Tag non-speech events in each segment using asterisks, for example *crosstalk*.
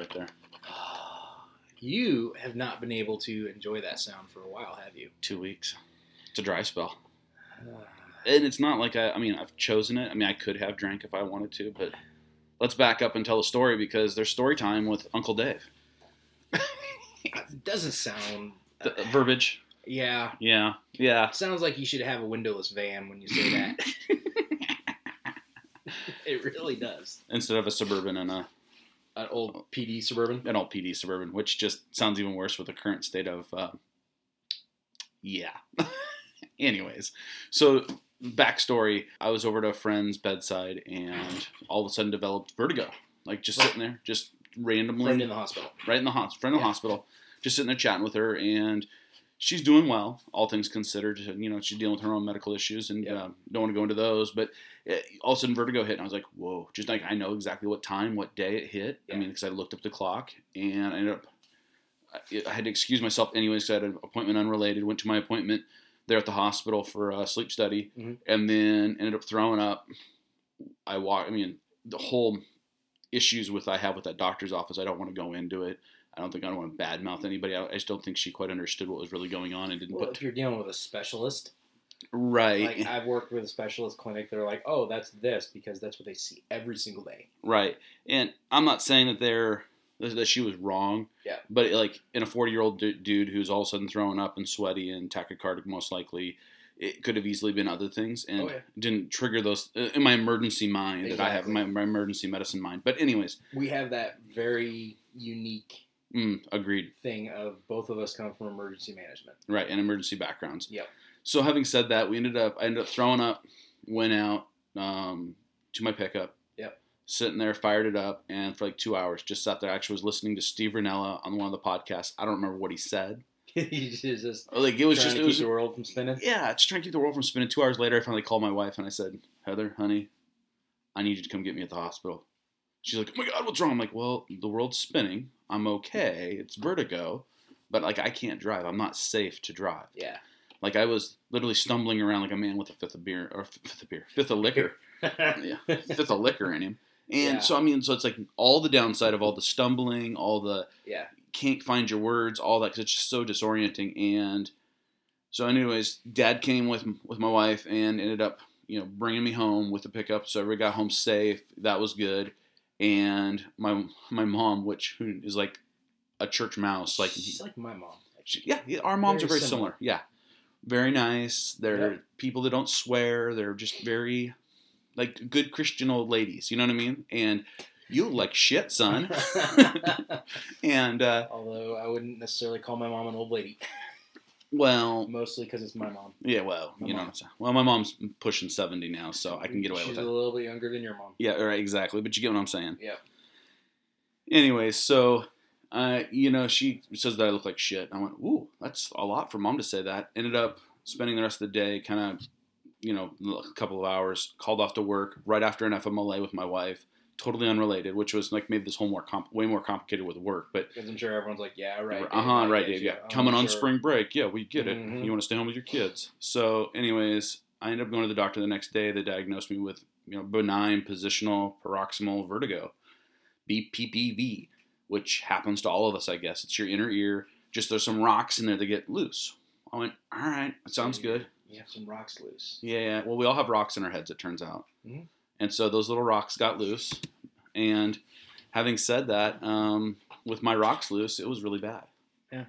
an awesome sound right there. *sighs* You have not been able to enjoy that sound for a while, have you? Two weeks. It's a dry spell. Uh, *sighs* And it's not like I, I mean, I've chosen it. I mean, I could have drank if I wanted to, but let's back up and tell a story because there's story time with Uncle Dave. it doesn't sound. *laughs* The, verbiage. Yeah, Yeah. Yeah. sounds like you should have a windowless van when you say that. *laughs* *laughs* it really does. Instead of a suburban and a An old PD suburban. an old PD suburban, which just sounds even worse with the current state of. Uh, yeah. *laughs* Anyways, so backstory: I was over to a friend's bedside and all of a sudden developed vertigo, like just sitting there, just randomly, Friend in the hospital. right in the hospital, friend in the Yeah. hospital, just sitting there chatting with her, and she's doing well, all things considered. You know, she's dealing with her own medical issues, and Yeah. uh, don't want to go into those. But it, all of a sudden, vertigo hit, and I was like, "Whoa!" Just like I know exactly what time, what day it hit. I mean, because I looked up the clock, and I ended up. I- had to excuse myself anyways because I had an appointment unrelated. Went to my appointment there at the hospital for a sleep study, Mhm. and then ended up throwing up. I walk. I mean, the whole issues with I have with that doctor's office. I don't want to go into it. I don't think I don't want to badmouth anybody. I I just don't think she quite understood what was really going on and didn't Well, put if you're dealing with a specialist, right, like I've worked with a specialist clinic, they're like, "Oh, that's this," because that's what they see every single day. right. And I'm not saying that they're that she was wrong. Yeah. But like in a 40 year old dude who's all of a sudden throwing up and sweaty and tachycardic, most likely. It could have easily been other things, and Oh, yeah. didn't trigger those uh, in my emergency mind that I have, Exactly. my, my emergency medicine mind. But anyways, We have that very unique mm, agreed. thing of both of us come from emergency management. right and emergency backgrounds Yep. so having said that we ended up i ended up throwing up went out um, to my pickup Yep. sitting there fired it up and for like two hours just sat there I actually was listening to steve Rinella on one of the podcasts i don't remember what he said *laughs* He's just like it was trying just to it keep was the world from spinning. yeah just trying to keep the world from spinning two hours later i finally called my wife and i said heather honey i need you to come get me at the hospital she's like oh my god what's wrong i'm like well the world's spinning i'm okay it's vertigo but like i can't drive i'm not safe to drive Yeah. like I was literally stumbling around like a man with a fifth of beer or fifth of beer, fifth of liquor, *laughs* yeah, fifth of liquor in him. And Yeah. so I mean, so it's like all the downside of all the stumbling, all the yeah. can't find your words, all that because it's just so disorienting. And so, anyways, Dad came with with my wife and ended up you know bringing me home with the pickup. So we got home safe. That was good. And my my mom, which who is like a church mouse, like She's like my mom. she- yeah, yeah, our moms Very are very similar. similar. Yeah, very nice. They're people that don't swear. They're just very like good Christian old ladies. You know what I mean? And you look like shit, son. *laughs* *laughs* and uh, Although I wouldn't necessarily call my mom an old lady, *laughs* well, mostly because it's my mom. yeah, well, My you know, mom. what I'm saying. well, my mom's pushing seventy now, so I can get away She's with it. She's a little bit younger than your mom. Yeah, right, exactly. But you get what I'm saying. Yeah. Anyways, so uh, you know, she says that I look like shit. I went, ooh, that's a lot for mom to say that. Ended up spending the rest of the day, kind of, you know, a couple of hours. Called off to work right after an FMLA with my wife, totally unrelated, which was like made this whole more comp- way more complicated with work. But Because I'm sure everyone's like, yeah, right. uh huh, right, Dave. Yeah, I'm coming on spring break. Yeah, we get it. Mhm. You want to stay home with your kids. So, anyways, I ended up going to the doctor the next day. They diagnosed me with you know benign positional paroxysmal vertigo, BPPV, which happens to all of us, I guess. It's your inner ear. Just there's some rocks in there that get loose. I went, all right, that sounds good. You have some rocks loose. Yeah, yeah. Well, we all have rocks in our heads, it turns out. Mhm. And so those little rocks got loose. And having said that, um, with my rocks loose, it was really bad. Yeah.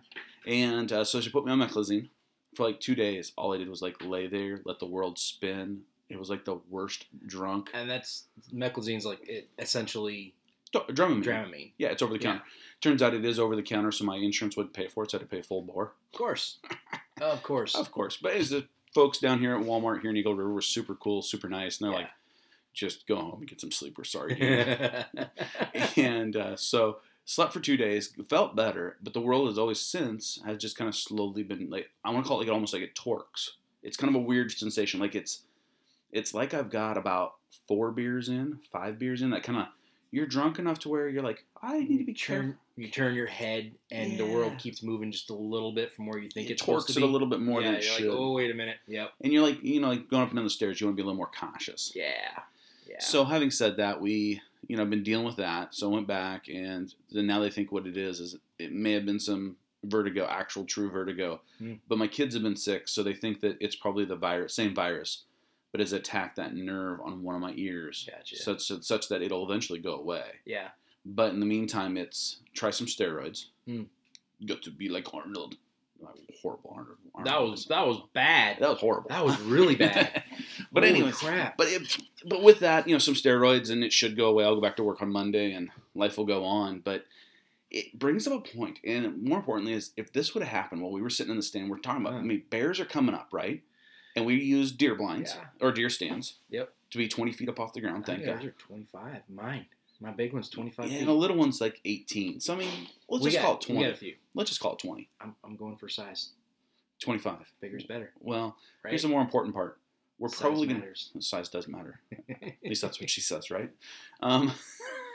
And uh, so she put me on meclizine for like two days. All I did was like lay there, let the world spin. It was like the worst drunk. And that's meclizine's like it essentially Dramamine. Dramamine. Yeah, it's over the Yeah. counter. Turns out it is over the counter, so my insurance wouldn't pay for it, so I had to pay full bore. Of course. of course. Of course. But as the folks down here at Walmart here in Eagle River were super cool, super nice, and they're Yeah. like, just go home and get some sleep. We're sorry. dude." *laughs* and uh, so slept for two days, felt better, but the world has always since has just kind of slowly been like I want to call it like almost like it torques. It's kind of a weird sensation, like it's it's like I've got about four beers in, five beers in, that kind of you're drunk enough to where you're like I need to be careful. turn you turn your head and the world keeps moving just a little bit from where you think It it's supposed torques to it be. a little bit more yeah, than it you're should, like, oh wait a minute. Yep. and you're like you know like going up and down the stairs, you want to be a little more cautious. Yeah. Yeah. So having said that, we you know, I've been dealing with that. So I went back, and then now they think what it is is it may have been some vertigo, actual true vertigo. Hmm. But my kids have been sick, so they think that it's probably the virus, same virus, but has attacked that nerve on one of my ears, Gotcha. such such that it'll eventually go away. yeah. But in the meantime, it's try some steroids. Hmm. Got to be like Arnold. Horrible Arnold. That was that was bad. that was horrible. That was really bad. *laughs* but anyway, crap. but it, but with that, you know, some steroids and it should go away. I'll go back to work on Monday and life will go on. But it brings up a point, and more importantly, is if this would have happened while we were sitting in the stand, we're talking about. I Huh. mean, bears are coming up, right? And we use deer blinds Yeah. or deer stands. Yep. To be twenty feet up off the ground. Thank Yours God. are 25. Mine. My big one's 25 Yeah, feet. and the little one's like eighteen. So I mean, let's we just got, call it We twenty. got a few. Let's just call it twenty. I'm, I'm going for size. Twenty-five. Bigger's better, Well, right? here's the more important part. We're Size probably gonna matters. *laughs* size doesn't matter. *laughs* At least that's what she says, right? Um,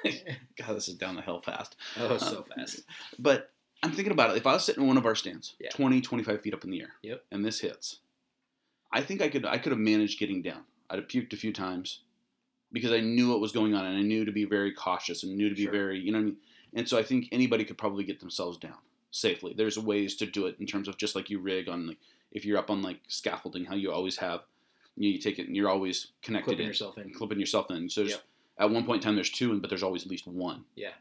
*laughs* God, this is down the hill fast. oh, so fast. But I'm thinking about it. If I was sitting in one of our stands, Yeah. 20, 25 feet up in the air, Yep. and this hits, I think I could I could have managed getting down. I'd have puked a few times because I knew what was going on and I knew to be very cautious and knew to be Sure. very, you know what I mean? And so I think anybody could probably get themselves down safely. There's ways to do it in terms of just like you rig on like if you're up on like scaffolding, how you always have you, you take it and you're always connected Clipping in yourself in. clipping yourself in. So there's, Yep. at one point in time, there's two, but there's always at least one. Yeah.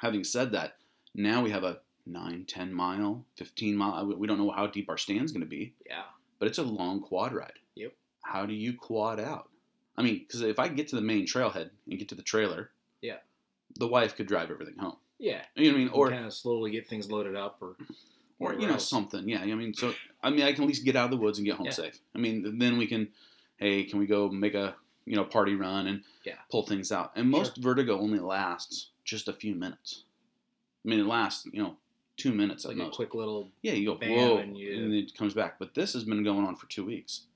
Having said that, now we have a 9, 10 mile, 15 mile. We don't know how deep our stand's going to be, Yeah. but it's a long quad ride. Yep. How do you quad out? I mean, because if I get to the main trailhead and get to the trailer, Yeah. the wife could drive everything home. Yeah. You know what I mean? Or, kind of slowly get things loaded up, or or you know else. something. Yeah. I mean, so I mean, I can at least get out of the woods and get home Yeah. safe. I mean, then we can, hey, can we go make a you know party run and Yeah. pull things out? And most vertigo only lasts just a few minutes. I mean, it lasts you know two minutes like at a most. quick little. yeah, you go bam, whoa, and you- then it comes back. But this has been going on for two weeks.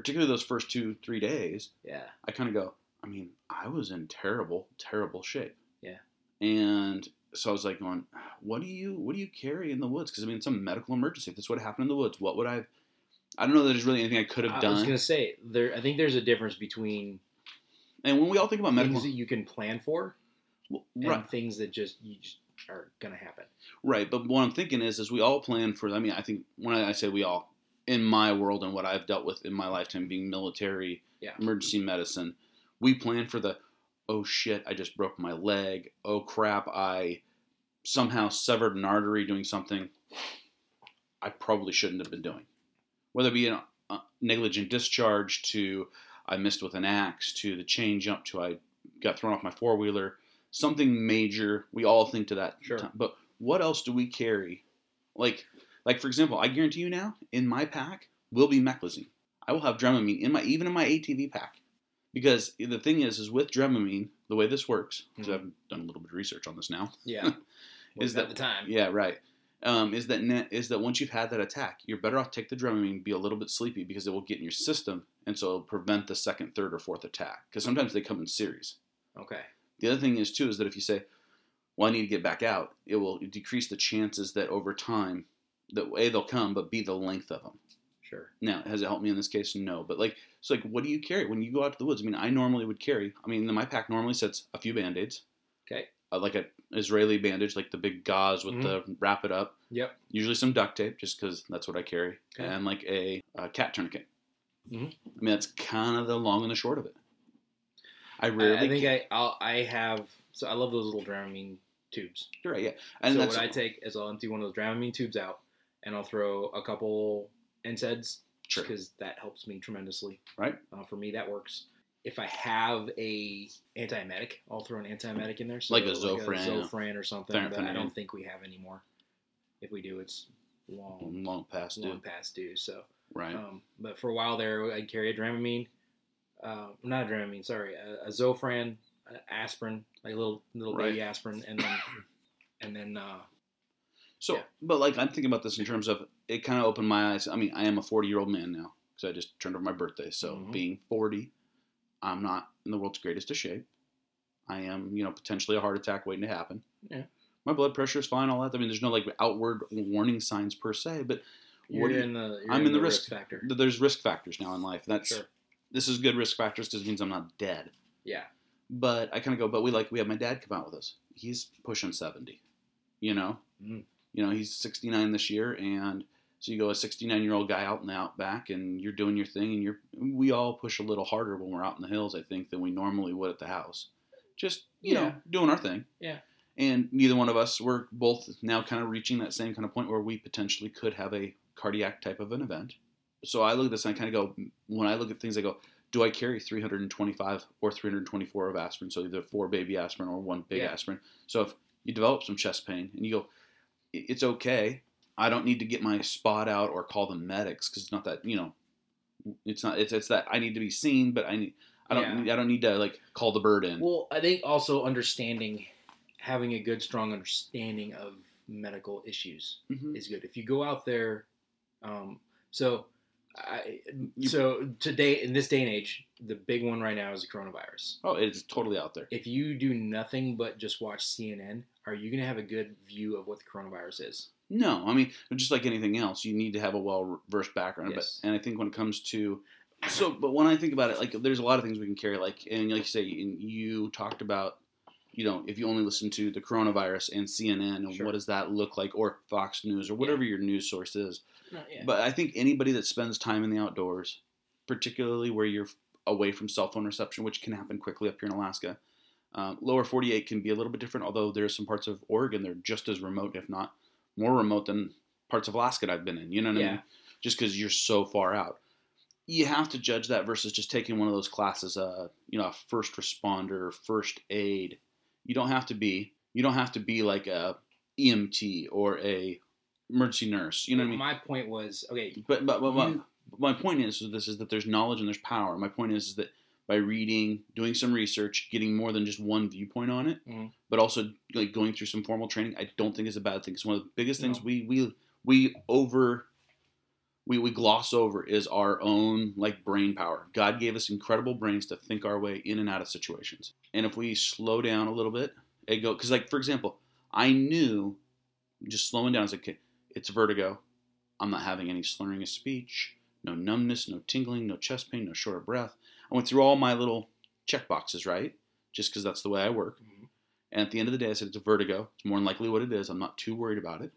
Particularly those first two three days, Yeah. I kind of go. I mean, I was in terrible, terrible shape. Yeah. And so I was like, going, what do you, what do you carry in the woods? Because I mean, some medical emergency. If this would happen in the woods, what would I? have I don't know that there's really anything I could have done. I was gonna say there. I think there's a difference between And when we all think about medical, things that you can plan for well, and right, things that just you just are gonna happen. right. But what I'm thinking is, is we all plan for. I mean, I think when I say we all, in my world and what I've dealt with in my lifetime, being military, Yeah. emergency medicine, we plan for the, oh shit, I just broke my leg. Oh crap, I somehow severed an artery doing something I probably shouldn't have been doing. Whether it be a negligent discharge to I missed with an axe to the chain jump to I got thrown off my four wheeler, something major. We all think to that Sure. time. But what else do we carry? Like, like for example, I guarantee you now, in my pack will be meclizine. I will have Dramamine in my even in my ATV pack. Because the thing is, is with Dramamine, the way this works, because Mhm. I've done a little bit of research on this now. Yeah. *laughs* Is that- the time? Yeah, right. Um, is that is that once you've had that attack, you're better off take the Dramamine, be a little bit sleepy because it will get in your system, and so it'll prevent the second, third, or fourth attack. Because sometimes they come in series. Okay. The other thing is too is that if you say, "Well, I need to get back out," it will decrease the chances that over time, that a they'll come, but b the length of them. Sure. Now, has it helped me in this case? No. But like, it's like, what do you carry when you go out to the woods? I mean, I normally would carry. I mean, my pack normally sets a few band aids, Okay. uh, like a Israeli bandage, like the big gauze with the wrap it up. Yep. Usually some duct tape, just because that's what I carry, Okay. and like a, uh cat tourniquet. Mhm. I mean, that's kind of the long and the short of it. I rarely. I think I I'll, I have so I love those little Dramamine tubes. you're right, yeah. And so that's what I take is I'll empty one of those Dramamine tubes out, and I'll throw a couple NSAIDs Sure. because that helps me tremendously. Right. Uh, for me, that works. If I have a antiemetic, I'll throw an antiemetic in there. So Like a Zofran, yeah. Zofran or something that I don't think we have anymore. If we do, it's long, long past due. long past due. So, Right. um, but for a while there, I'd carry a Dramamine, uh, not a Dramamine, sorry, a, a Zofran, an aspirin, like a little little baby aspirin, and then and then uh, So, Yeah. but like I'm thinking about this in terms of it kind of opened my eyes. I mean, I am a 40 year old man now because I just turned over my birthday. So Mhm. being 40, I'm not in the world's greatest of shape. I am, you know, potentially a heart attack waiting to happen. Yeah. My blood pressure is fine, all that. I mean, there's no like outward warning signs per se, but you're what do you- in the I'm in the risk- factor. th- there's risk factors now in life. That's Sure. this is good risk factors because it means I'm not dead. Yeah. But I kind of go, but we like we have my dad come out with us. He's pushing seventy, you know. Mm. You know, he's sixty nine this year, and so you go a sixty nine year old guy out in the outback, and you're doing your thing, and you're we all push a little harder when we're out in the hills, I think, than we normally would at the house. Just you Yeah. know, doing our thing. Yeah. And neither one of us we're both now kind of reaching that same kind of point where we potentially could have a cardiac type of an event. So I look at this and I kind of go, when I look at things, I go, do I carry 325 or 324 of aspirin? So either four baby aspirin or one big Yeah. aspirin. So if you develop some chest pain and you go, "I- it's okay. I don't need to get my spot out or call the medics because it's not that you know, it's not. It's it's that I need to be seen, but I need. I don't. Yeah. I don't need to like call the bird in. Well, I think also understanding, having a good, strong understanding of medical issues Mhm. is good. If you go out there, um, so I, so today in this day and age, the big one right now is the coronavirus. Oh, it's totally out there. If you do nothing but just watch CNN, are you going to have a good view of what the coronavirus is? No, I mean, just like anything else, you need to have a well versed background. Yes. But and I think when it comes to so, but when I think about it, like there's a lot of things we can carry. Like and like you say, and you talked about, you know, if you only listen to the coronavirus and CNN, and Sure. what does that look like, or Fox News, or whatever your news source is. Yeah. But I think anybody that spends time in the outdoors, particularly where you're away from cell phone reception, which can happen quickly up here in Alaska, um, lower 48 can be a little bit different. Although there's some parts of Oregon that are just as remote, if not more remote than parts of Alaska that I've been in. You know what I mean? Just because you're so far out. You have to judge that versus just taking one of those classes, uh, you know, a first responder, first aid. You don't have to be. You don't have to be like a EMT or a emergency nurse. You know what I mean? My point was okay. But but, but my, You- my point is this is that there's knowledge and there's power. My point is, is that by reading, doing some research, getting more than just one viewpoint on it, Mhm. but also like going through some formal training, I don't think is a bad thing. It's one of the biggest things No. we we we over we, we gloss over is our own like brain power. God gave us incredible brains to think our way in and out of situations. And if we slow down a little bit, it go because like for example, I knew just slowing down. I was like, okay, it's vertigo. I'm not having any slurring of speech, no numbness, no tingling, no chest pain, no short of breath. I went through all my little check boxes, right? Just because that's the way I work. Mhm. And at the end of the day, I said it's a vertigo. It's more than likely what it is. I'm not too worried about it.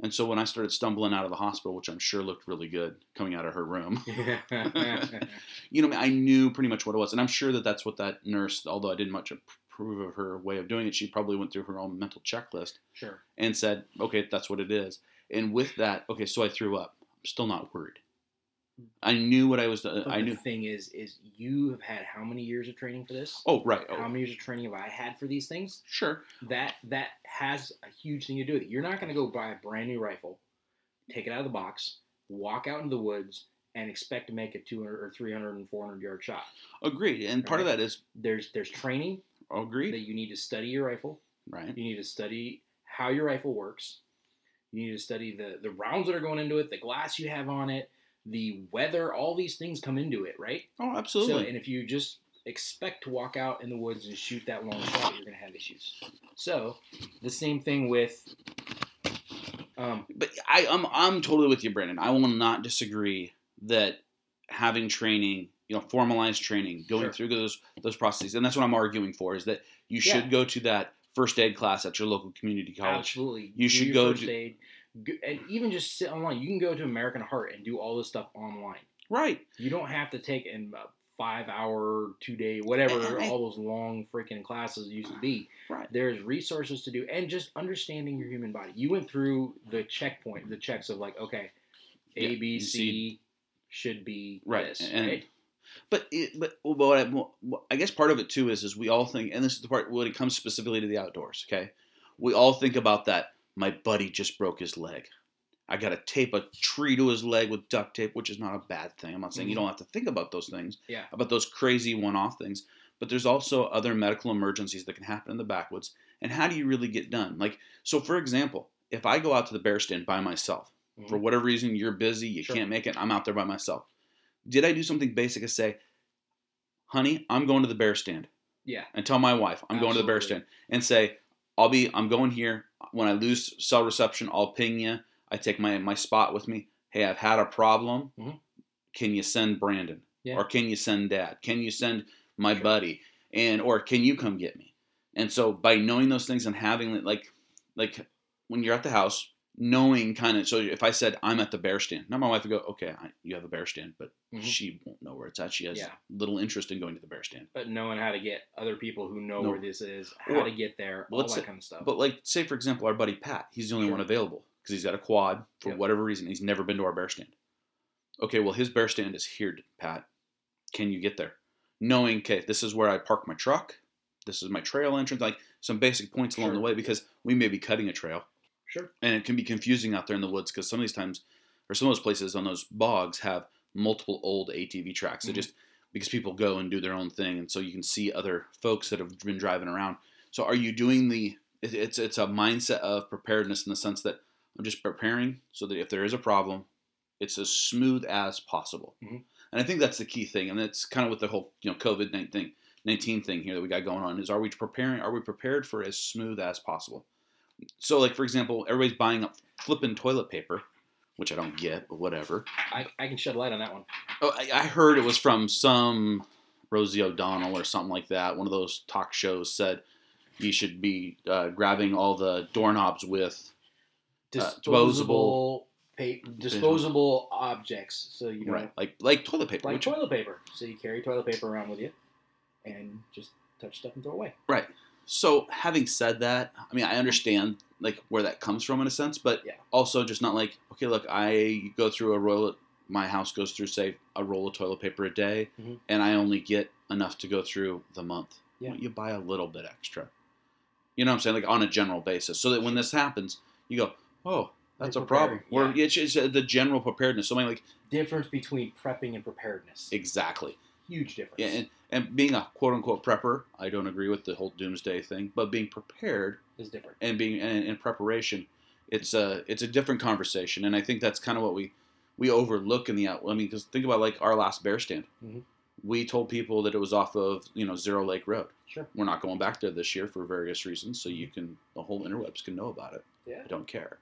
And so when I started stumbling out of the hospital, which I'm sure looked really good coming out of her room, *laughs* *laughs* you know, I knew pretty much what it was. And I'm sure that that's what that nurse, although I didn't much approve of her way of doing it, she probably went through her own mental checklist sure. and said, okay, that's what it is. And with that, okay, so I threw up. I'm still not worried. I knew what I was. Uh, I the knew. thing is, is you have had how many years of training for this? Oh, right. How Oh, many years of training have I had for these things? sure. That that has a huge thing to do with it. You're not going to go buy a brand new rifle, take it out of the box, walk out into the woods, and expect to make a 200 or 300 and 400 yard shot. Agreed. And part of that is There's there's training agreed. that you need to study your rifle. Right. You need to study how your rifle works. You need to study the the rounds that are going into it, the glass you have on it, the weather. All these things come into it, right? Oh, So, absolutely. and if you just expect to walk out in the woods and shoot that long shot, you're going to have issues. So, the same thing with. Um, but I, I'm I'm totally with you, Brandon. I will not disagree that having training, you know, formalized training, going Sure. through those those processes, and that's what I'm arguing for, is that you should Yeah. go to that first aid class at your local community college. absolutely, You do should your go first to- aid, go, and even just sit online. You can go to American Heart and do all this stuff online. Right. You don't have to take in a five hour, two day, whatever all those long freaking classes used to be. Right. There's resources to do, and just understanding your human body. You went through the checkpoint, the checks of like, okay, Yeah, A, B, you C should be Right, this, and- right? But it, but oh, well, what I, I guess part of it too is is we all think, and this is the part when it comes specifically to the outdoors. Okay, we all think about that. My buddy just broke his leg. I got to tape a tree to his leg with duct tape, which is not a bad thing. I'm not saying you Mhm. don't have to think about those things, Yeah. about those crazy one-off things. But there's also other medical emergencies that can happen in the backwoods. And how do you really get done? Like, so for example, if I go out to the bear stand by myself, for Mhm. whatever reason you're busy, you Sure. can't make it, I'm out there by myself. Did I do something basic as say, honey, I'm going to the bear stand Yeah. and tell my wife I'm going to the bear stand and say, I'll be, I'm going here. When I lose cell reception, I'll ping you. I take my, my spot with me. Hey, I've had a problem. Mhm. Can you send Brandon? Yeah. Or can you send dad? Can you send my Sure. buddy? and or can you come get me? And so by knowing those things and having like like when you're at the house, knowing kind of so if I said I'm at the bear stand, now my wife would go, okay, I, you have a bear stand, but Mhm. she won't know where it's at. She has Yeah. little interest in going to the bear stand. But knowing how to get other people who know No. where this is, how Or- to get there, all that say- kind of stuff. But like say for example, our buddy Pat, he's the only Sure. one available because he's got a quad for Yep. whatever reason. He's never been to our bear stand. Okay, well his bear stand is here, Pat. Can you get there? Knowing, okay, this is where I park my truck. This is my trail entrance, like some basic points along Sure. the way because we may be cutting a trail. Sure. and it can be confusing out there in the woods because some of these times or some of those places on those bogs have multiple old ATV tracks. They Mhm. just because people go and do their own thing, and so you can see other folks that have been driving around. So are you doing the? it- It's it's a mindset of preparedness in the sense that I'm just preparing so that if there is a problem, it's as smooth as possible. Mhm. And I think that's the key thing, and that's kind of what the whole you know COVID nineteen thing here that we got going on is: are we preparing? Are we prepared for as smooth as possible? So, like for example, everybody's buying up flipping toilet paper, which I don't get, but whatever. I, I can shed light on that one. Oh, I, I heard it was from some Rosie O'Donnell or something like that. One of those talk shows said you should be uh, grabbing all the doorknobs with. Uh, Disposable, disposable objects. So you know, Right, like like toilet paper. like toilet paper. So you carry toilet paper around with you, and just touch stuff and throw away. Right. So having said that, I mean I understand like where that comes from in a sense, but Yeah. also just not like okay, look, I go through a roll. My house goes through say a roll of toilet paper a day, Mhm. and I only get enough to go through the month. Yeah. You buy a little bit extra. You know what I'm saying? Like on a general basis, so that when this happens, you go, oh, that's a problem. prepared, Or it's just uh, the general preparedness. Something like Difference between prepping and preparedness. exactly. Huge difference. Yeah, and, and being a quote unquote prepper, I don't agree with the whole doomsday thing, but being prepared is different. and being and in preparation, it's a it's a different conversation, and I think that's kind of what we we overlook in the out. I mean, because think about like our last bear stand, Mhm. we told people that it was off of you know Zero Lake Road. Sure. We're not going back there this year for various reasons, so you can the whole interwebs can know about it. Yeah. I don't care,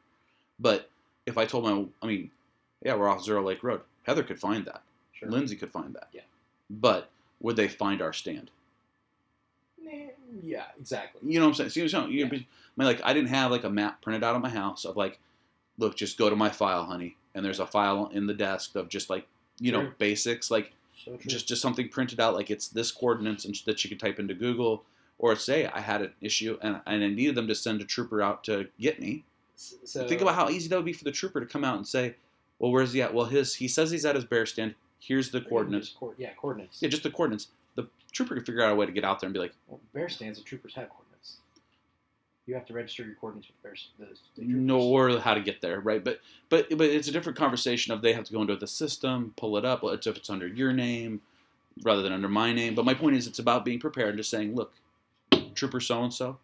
but if I told my, I mean, yeah, we're off Zero Lake Road. Heather could find that. Sure. Lindsay could find that. Yeah. But would they find our stand? Eh, Yeah, exactly. You know what I'm saying? See, Yeah. I mean, like I didn't have like a map printed out of my house of like, look, just go to my file, honey, and there's a file in the desk of just like you know Sure. basics, like So just just something printed out, like it's this coordinates and that you could type into Google, or say I had an issue and and I needed them to send a trooper out to get me. so Think about how easy that would be for the trooper to come out and say, well, where's he at? Well, his he says he's at his bear stand. Here's the coordinates. Co- yeah, coordinates. Yeah, just the coordinates. The trooper could figure out a way to get out there and be like, Well, bear stands, the troopers have coordinates. You have to register your coordinates with bears. The, the troopers. no, or how to get there, right? But but but it's a different conversation of they have to go into the system, pull it up. It's if it's under your name rather than under my name. But my point is, it's about being prepared and just saying, look, trooper so and so,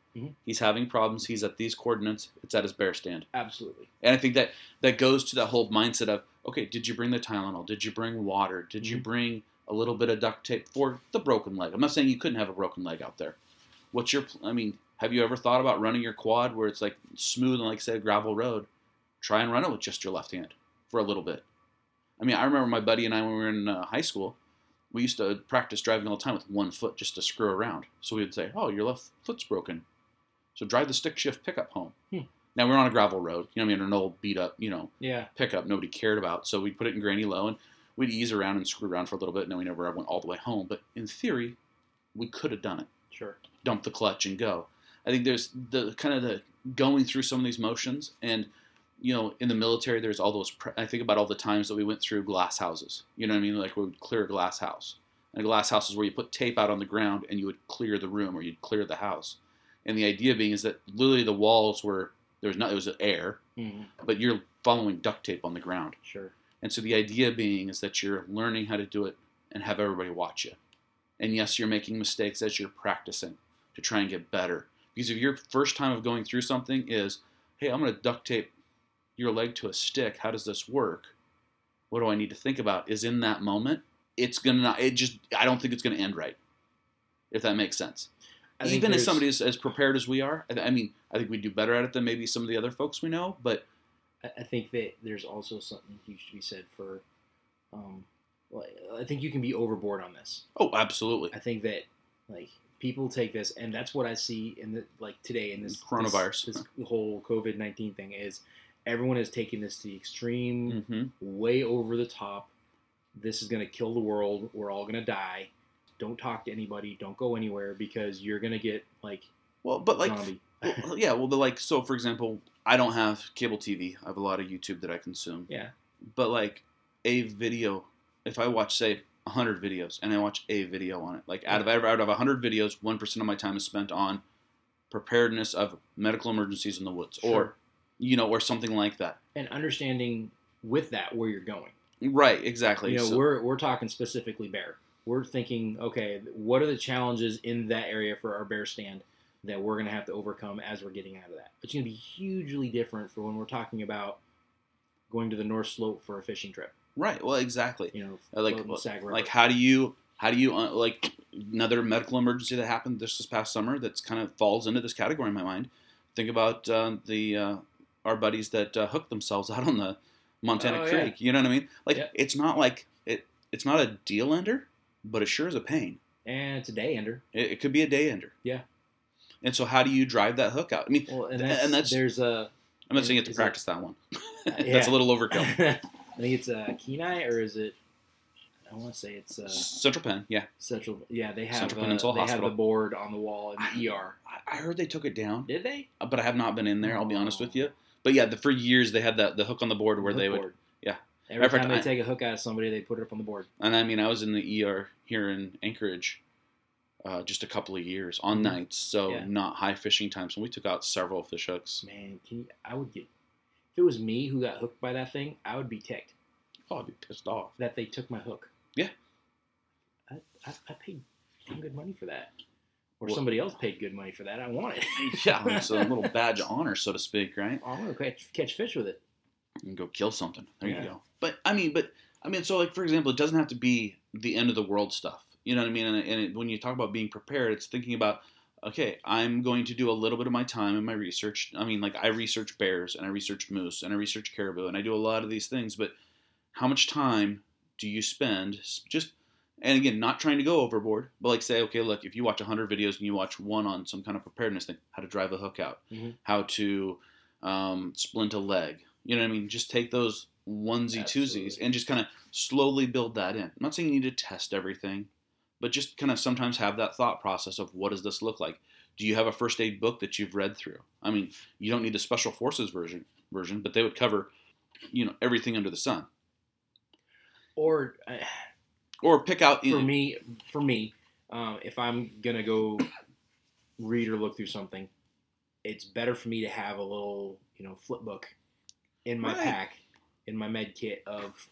he's having problems. He's at these coordinates. It's at his bear stand. Absolutely. And I think that that goes to that whole mindset of, okay, did you bring the Tylenol? Did you bring water? Did you Mhm. bring a little bit of duct tape for the broken leg? I'm not saying you couldn't have a broken leg out there. What's your, I mean, have you ever thought about running your quad where it's like smooth and like say a gravel road? Try and run it with just your left hand for a little bit. I mean, I remember my buddy and I when we were in uh, high school, we used to practice driving all the time with one foot just to screw around. So we would say, "Oh, your left foot's broken, so drive the stick shift pickup home." Hmm. Now we're on a gravel road, you know, what I mean, an old beat up, you know, Yeah. pickup nobody cared about. So we'd put it in granny low and we'd ease around and screw around for a little bit. And then we never went all the way home. But in theory, we could have done it. Sure. Dump the clutch and go. I think there's the kind of the going through some of these motions and you know in the military there's all those pre- I think about all the times that we went through glass houses. You know what I mean? Like we would clear a glass house. And a glass house is where you put tape out on the ground and you would clear the room or you'd clear the house. And the idea being is that literally the walls were there was not it was air, Mhm. but you're following duct tape on the ground. Sure. And so the idea being is that you're learning how to do it and have everybody watch you. And yes, you're making mistakes as you're practicing to try and get better. Because if your first time of going through something is, hey, I'm going to duct tape your leg to a stick, how does this work? What do I need to think about? Is in that moment, it's going to not, it just, I don't think it's going to end right. If that makes sense. I Even as somebody as, as prepared as we are, I, I mean, I think we do better at it than maybe some of the other folks we know, but I- I think that there's also something huge to be said for. Um, well, I think you can be overboard on this. oh, absolutely. I think that like people take this, and that's what I see in the like today in this Coronavirus. This, this whole COVID nineteen thing is everyone is taking this to the extreme, Mm-hmm. way over the top. This is going to kill the world. We're all going to die. Don't talk to anybody. Don't go anywhere because you're going to get like Well, but like, zombie. well, *laughs* yeah, well, but like, so for example, I don't have cable TV. I have a lot of YouTube that I consume. Yeah. But like, a video, if I watch say hundred videos and I watch a video on it, like out of out of hundred videos, one percent of my time is spent on preparedness of medical emergencies in the woods, or Sure. You know, or something like that. and understanding with that where you're going. Right. Exactly. you know, So- we're we're talking specifically bear. We're thinking, okay, what are the challenges in that area for our bear stand that we're going to have to overcome as we're getting out of that? It's going to be hugely different for when we're talking about going to the North Slope for a fishing trip. right. Well, exactly. You know, like like how do you how do you uh, like another medical emergency that happened this this past summer that's kind of falls into this category in my mind think about uh, the uh, our buddies that uh, hooked themselves out on the montana Oh, yeah. creek you know what i mean like Yeah. it's not like it it's not a deal ender but it sure is a pain and it's a day ender. it, it could be a day ender Yeah. and so how do you drive that hook out i mean Well, and that's, and that's- there's a i'm not saying you have to Is it- practice that one *laughs* that's a little overkill *laughs* I think it's a Kenai or is it? I want to say it's uh, central penn yeah Central. Yeah, they have Central uh, Peninsula they have Hospital. the board on the wall in the ER. I, I heard they took it down Did they? but I have not been in there. I'll be honest Oh. with you. But yeah, the, for years they had that the hook on the board where Hook they would, board. yeah. Every time they I- take a hook out of somebody, they put it up on the board. and I mean I was in the ER here in Anchorage, uh, just a couple of years on Mhm. nights, so Yeah. not high fishing times. And we took out several fish hooks. Man, can you, I would get if it was me who got hooked by that thing, I would be ticked Oh, I'd be pissed off. that they took my hook. Yeah. I, I, I paid damn good money for that, or Well- somebody else paid good money for that. I want it. *laughs* yeah, it's a little badge of honor, so to speak, right? I want to catch, catch fish with it. And go kill something. There Yeah. you go. But I mean, but I mean, so like for example, it doesn't have to be the end of the world stuff. You know what I mean? And, and it, when you talk about being prepared, it's thinking about okay, I'm going to do a little bit of my time in my research. I mean, like I research bears and I research moose and I research caribou and I do a lot of these things. But how much time do you spend just? And again, not trying to go overboard, but like say, okay, look, if you watch 100 videos and you watch one on some kind of preparedness thing, how to drive a hook out, Mhm. how to um, splint a leg, you know what I mean? Just take those onesie Absolutely. twosies and just kind of slowly build that in. I'm not saying you need to test everything, but just kind of sometimes have that thought process of what does this look like? Do you have a first aid book that you've read through? I mean, you don't need the special forces version version, but they would cover, you know, everything under the sun. Or uh, Or pick out for me, for me, um, if I'm gonna go read or look through something, it's better for me to have a little, you know, flip book in my Right. pack, in my med kit of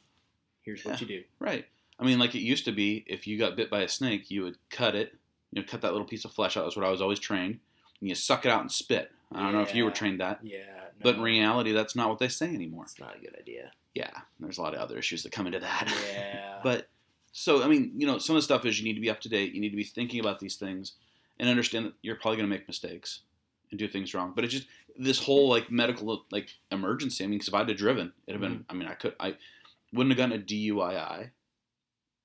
here's what you do. Right. I mean, like it used to be, if you got bit by a snake, you would cut it, you know, cut that little piece of flesh out. That's what I was always trained. And you suck it out and spit. I don't know if you were trained that, Yeah, but in reality, that's not what they say anymore. it's not a good idea. Yeah, there's a lot of other issues that come into that. *laughs* Yeah, but so I mean, you know, some of the stuff is you need to be up to date. You need to be thinking about these things and understand that you're probably going to make mistakes and do things wrong. But it just this whole like medical like emergency. I mean, because if I'd have driven, it'd have been. I mean, I could I wouldn't have gotten a DUI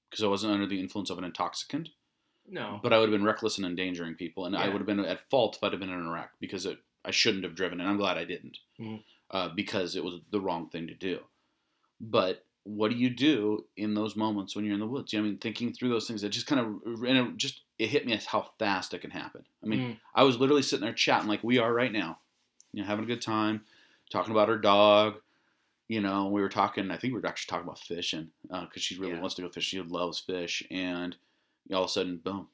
because I wasn't under the influence of an intoxicant. no, But I would have been reckless and endangering people, and I would have been at fault if I'd have been in Iraq because it, I shouldn't have driven, and I'm glad I didn't Mhm. uh, because it was the wrong thing to do. But what do you do in those moments when you're in the woods? You know, I mean, thinking through those things, it just kind of, and it just it hit me as how fast it can happen. I mean, Mm. I was literally sitting there chatting like we are right now, you know, having a good time, talking about our dog. You know, we were talking. I think we were actually talking about fishing because she really Yeah. wants to go fish. She loves fish, and all of a sudden, boom.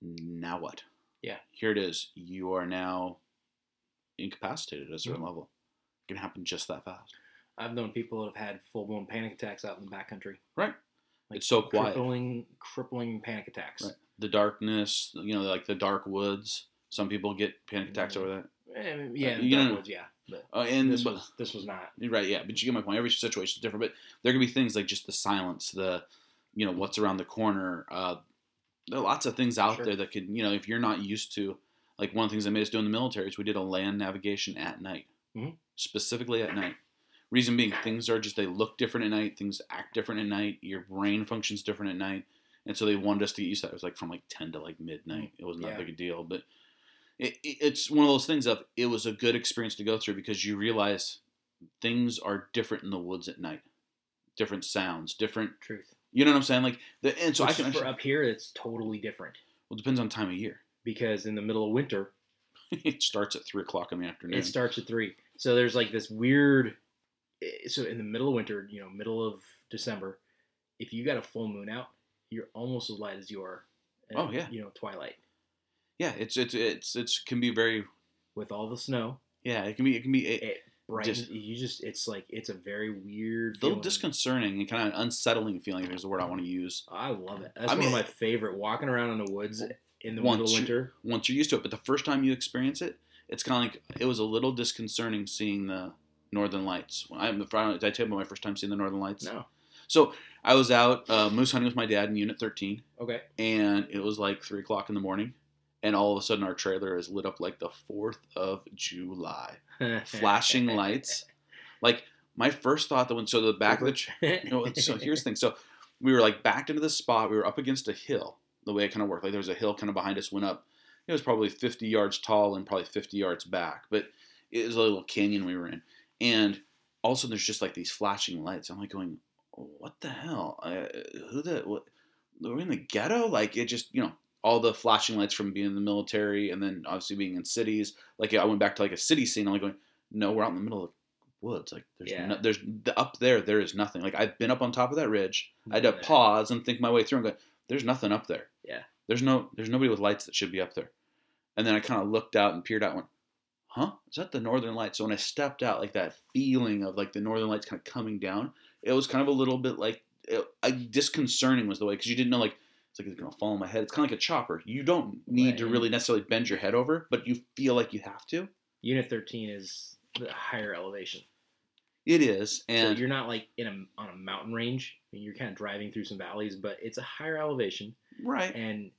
Now what? Yeah. Here it is. You are now incapacitated at a certain Mhm. level. It can happen just that fast. I've known people that have had full blown panic attacks out in the backcountry. Right. Like It's so quiet. crippling, crippling panic attacks. Right. The darkness, you know, like the dark woods. Some people get panic attacks over that. Eh, yeah, you dark know- woods, yeah. But Uh, and this was this was not. Right, yeah, but you get my point. Every situation is different, but there can be things like just the silence, the, you know, what's around the corner. Uh, there are lots of things out Sure. there that could, you know, if you're not used to, like one of the things that made us do in the military is we did a land navigation at night, Mhm. specifically at night. Reason being, things are just they look different at night, things act different at night, your brain functions different at night, and so they wanted us to get used to that. It was like from like ten to like midnight. Mm, it wasn't that Yeah. big a deal, but it, it, it's one of those things of it was a good experience to go through because you realize things are different in the woods at night, different sounds, different. Truth. You know what I'm saying? Like the and so I Which can for up here, it's totally different well, it depends on time of year. because in the middle of winter, *laughs* it starts at three o'clock in the afternoon. it starts at three. So there's like this weird. Eh, So in the middle of winter, you know, middle of December, if you got a full moon out, you're almost as light as you are. at, Oh, yeah. You know, twilight yeah, it's it's it's it's can be very with all the snow. yeah. It can be it can be it, It. Just- you just it's like it's a very weird. a little feeling. disconcerting and kind of unsettling feeling. There's a word I want to use. I love it. That's I one mean- of my favorite. Walking around in the woods in the middle of you- winter. once you're used to it. But the first time you experience it, it's kind of like it was a little disconcerting seeing the Northern Lights. When I, did I tell you about my first time seeing the Northern Lights? No. So I was out uh, moose hunting with my dad in Unit 13, Okay. and it was like three o'clock in the morning, and all of a sudden our trailer is lit up like the Fourth of July, *laughs* flashing lights. Like my first thought that when so the back of the *laughs* tra- you know, so here's the thing. So we were like backed into this spot. We were up against a hill. The way it kind of worked, like there was a hill kind of behind us, went up. It was probably 50 yards tall and probably 50 yards back, but it was a little canyon we were in. And all of a sudden, there's just like these flashing lights. I'm like going, "What the hell? Uh, who the what? We're in the ghetto? Like it just you know." All the flashing lights from being in the military, and then obviously being in cities. Like I went back to like a city scene. I'm like going, no, we're out in the middle of woods. Like there's Yeah. no, there's the, up there. There is nothing. Like I've been up on top of that ridge. I had to pause and think my way through and go, there's nothing up there. Yeah. There's no there's nobody with lights that should be up there. And then I kind of looked out and peered out and went, huh? Is that the northern lights? So when I stepped out, like that feeling of like the northern lights kind of coming down, it was kind of a little bit like it, I, disconcerting was the way because you didn't know like it's like it's gonna fall on my head. It's kind of like a chopper. You don't need to really necessarily bend your head over, but you feel like you have to. Unit 13 is the higher elevation. It is, and so you're not like in a on a mountain range. I mean, you're kind of driving through some valleys, but it's a higher elevation, right, and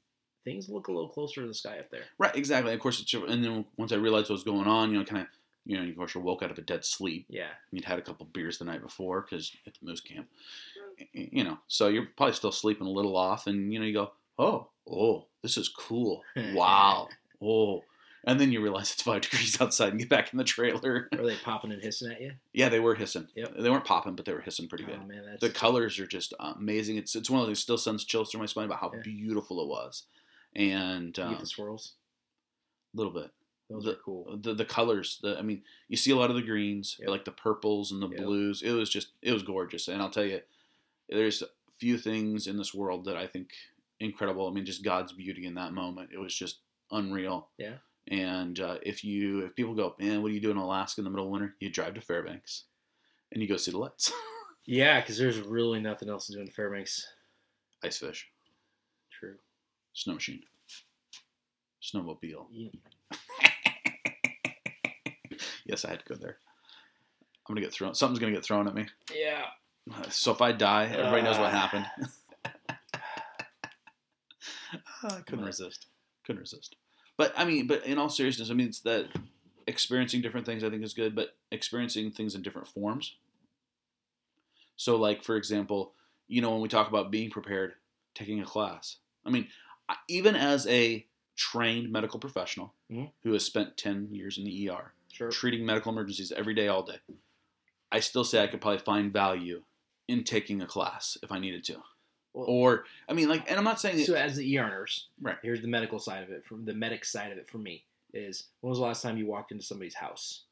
things look a little closer to the sky up there. Right, exactly. Of course, it's, and then once I realized what was going on, you know, kind of, you know, of course, you woke out of a dead sleep. Yeah, You'd had a couple beers the night before because at the moose camp, you know, so you're probably still sleeping a little off, and you know, you go, oh, oh, this is cool, wow, *laughs* oh, and then you realize it's five *laughs* degrees outside and get back in the trailer. Are they popping and hissing at you? yeah, they were hissing. Yep. They weren't popping, but they were hissing pretty good. Oh man, that's The colors are just amazing. It's it's one of those still sends chills through my spine about how Yeah. beautiful it was, and um, a the swirls. little bit. Those the- are cool. the the colors the i mean you see a lot of the greens Yep. like the purples and the Yep. blues it was just it was gorgeous and i'll tell you there's a few things in this world that i think incredible i mean just god's beauty in that moment it was just unreal Yeah. and uh, if you if people go man what do you do in alaska in the middle of winter you drive to fairbanks and you go see the lights *laughs* Yeah, because there's really nothing else to do in Fairbanks. ice fish True. Snow machine snowmobile You- *laughs* yes i had to go there i'm gonna get thrown something's gonna get thrown at me Yeah. So if I die, everybody knows what *laughs* Ah. happened. I couldn't resist. Couldn't resist. But I mean, but in all seriousness, I mean, it's that experiencing different things I think is good, but experiencing things in different forms. So, like for example, you know, when we talk about being prepared, taking a class. I mean, I- even as a trained medical professional Mhm. who has spent ten years in the ER, Sure. treating medical emergencies every day, all day, I still say I could probably find value in taking a class if I needed to. Well- or I mean, like, and I'm not saying that, So as the ER nurse, Right. Here's the medical side of it. From the medic side of it, for me, is when was the last time you walked into somebody's house?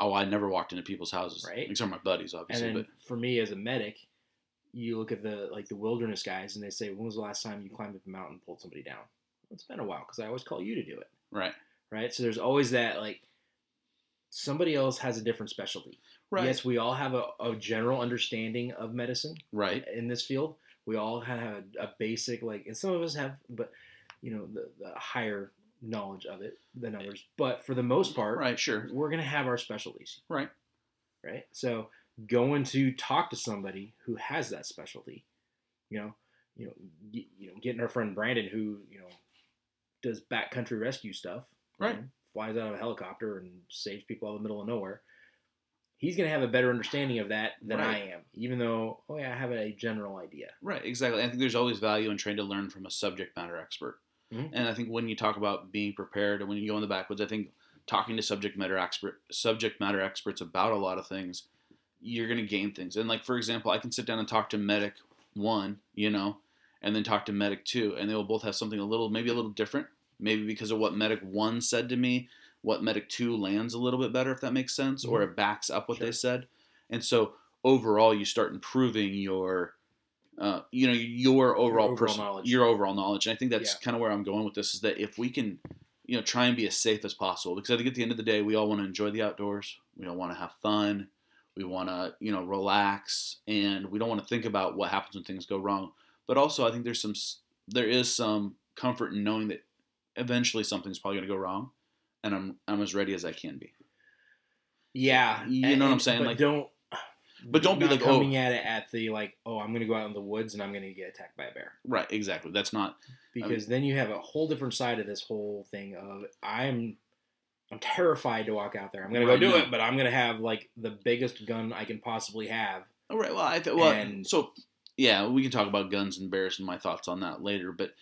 oh, I never walked into people's houses, Right. Except my buddies, And obviously. but. for me as a medic, you look at the like the wilderness guys, and they say, when was the last time you climbed up a mountain and pulled somebody down? It's been a while because I always call you to do it. right, right? So there's always that like somebody else has a different specialty. right, Yes, we all have a, a general understanding of medicine right, in this field. We all have a, a basic like, and some of us have, but you know, the, the higher knowledge of it than others. But for the most part, right, sure, we're gonna have our specialties, right, right? So going to talk to somebody who has that specialty, you know, you know, y- you know, getting our friend Brandon who you know does backcountry rescue stuff, you Right. know, flies out of a helicopter and saves people out of the middle of nowhere. he's going to have a better understanding of that than I am, even though oh yeah, I have a general idea. Right, exactly. I think there's always value in trying to learn from a subject matter expert. Mhm. And I think when you talk about being prepared and when you go in the backwoods, I think talking to subject matter expert subject matter experts about a lot of things, you're going to gain things. And like for example, I can sit down and talk to medic 1, you know, and then talk to medic 2 and they will both have something a little maybe a little different, maybe because of what medic 1 said to me, what medic 2 lands a little bit better if that makes sense or it backs up what Sure. they said. And so overall you start improving your uh, you know your overall, overall person- knowledge. your overall knowledge. And I think that's Yeah. kind of where I'm going with this is that if we can, you know, try and be as safe as possible, because I think at the end of the day, we all want to enjoy the outdoors. We all want to have fun. We want to, you know, relax, and we don't want to think about what happens when things go wrong. But also, I think there's some, there is some comfort in knowing that eventually something's probably going to go wrong, and I'm I'm as ready as I can be. Yeah, You and- know what I'm saying? But Like- don't. But don't be like, oh- coming at it at the like, oh, I'm going to go out in the woods and I'm going to get attacked by a bear. Right, exactly. That's not because then you have a whole different side of this whole thing of I'm I'm terrified to walk out there. I'm gonna Right, go do no. it, but I'm gonna have like the biggest gun I can possibly have. all right. Well, I th- well, And- so yeah, we can talk about guns and bears and my thoughts on that later. But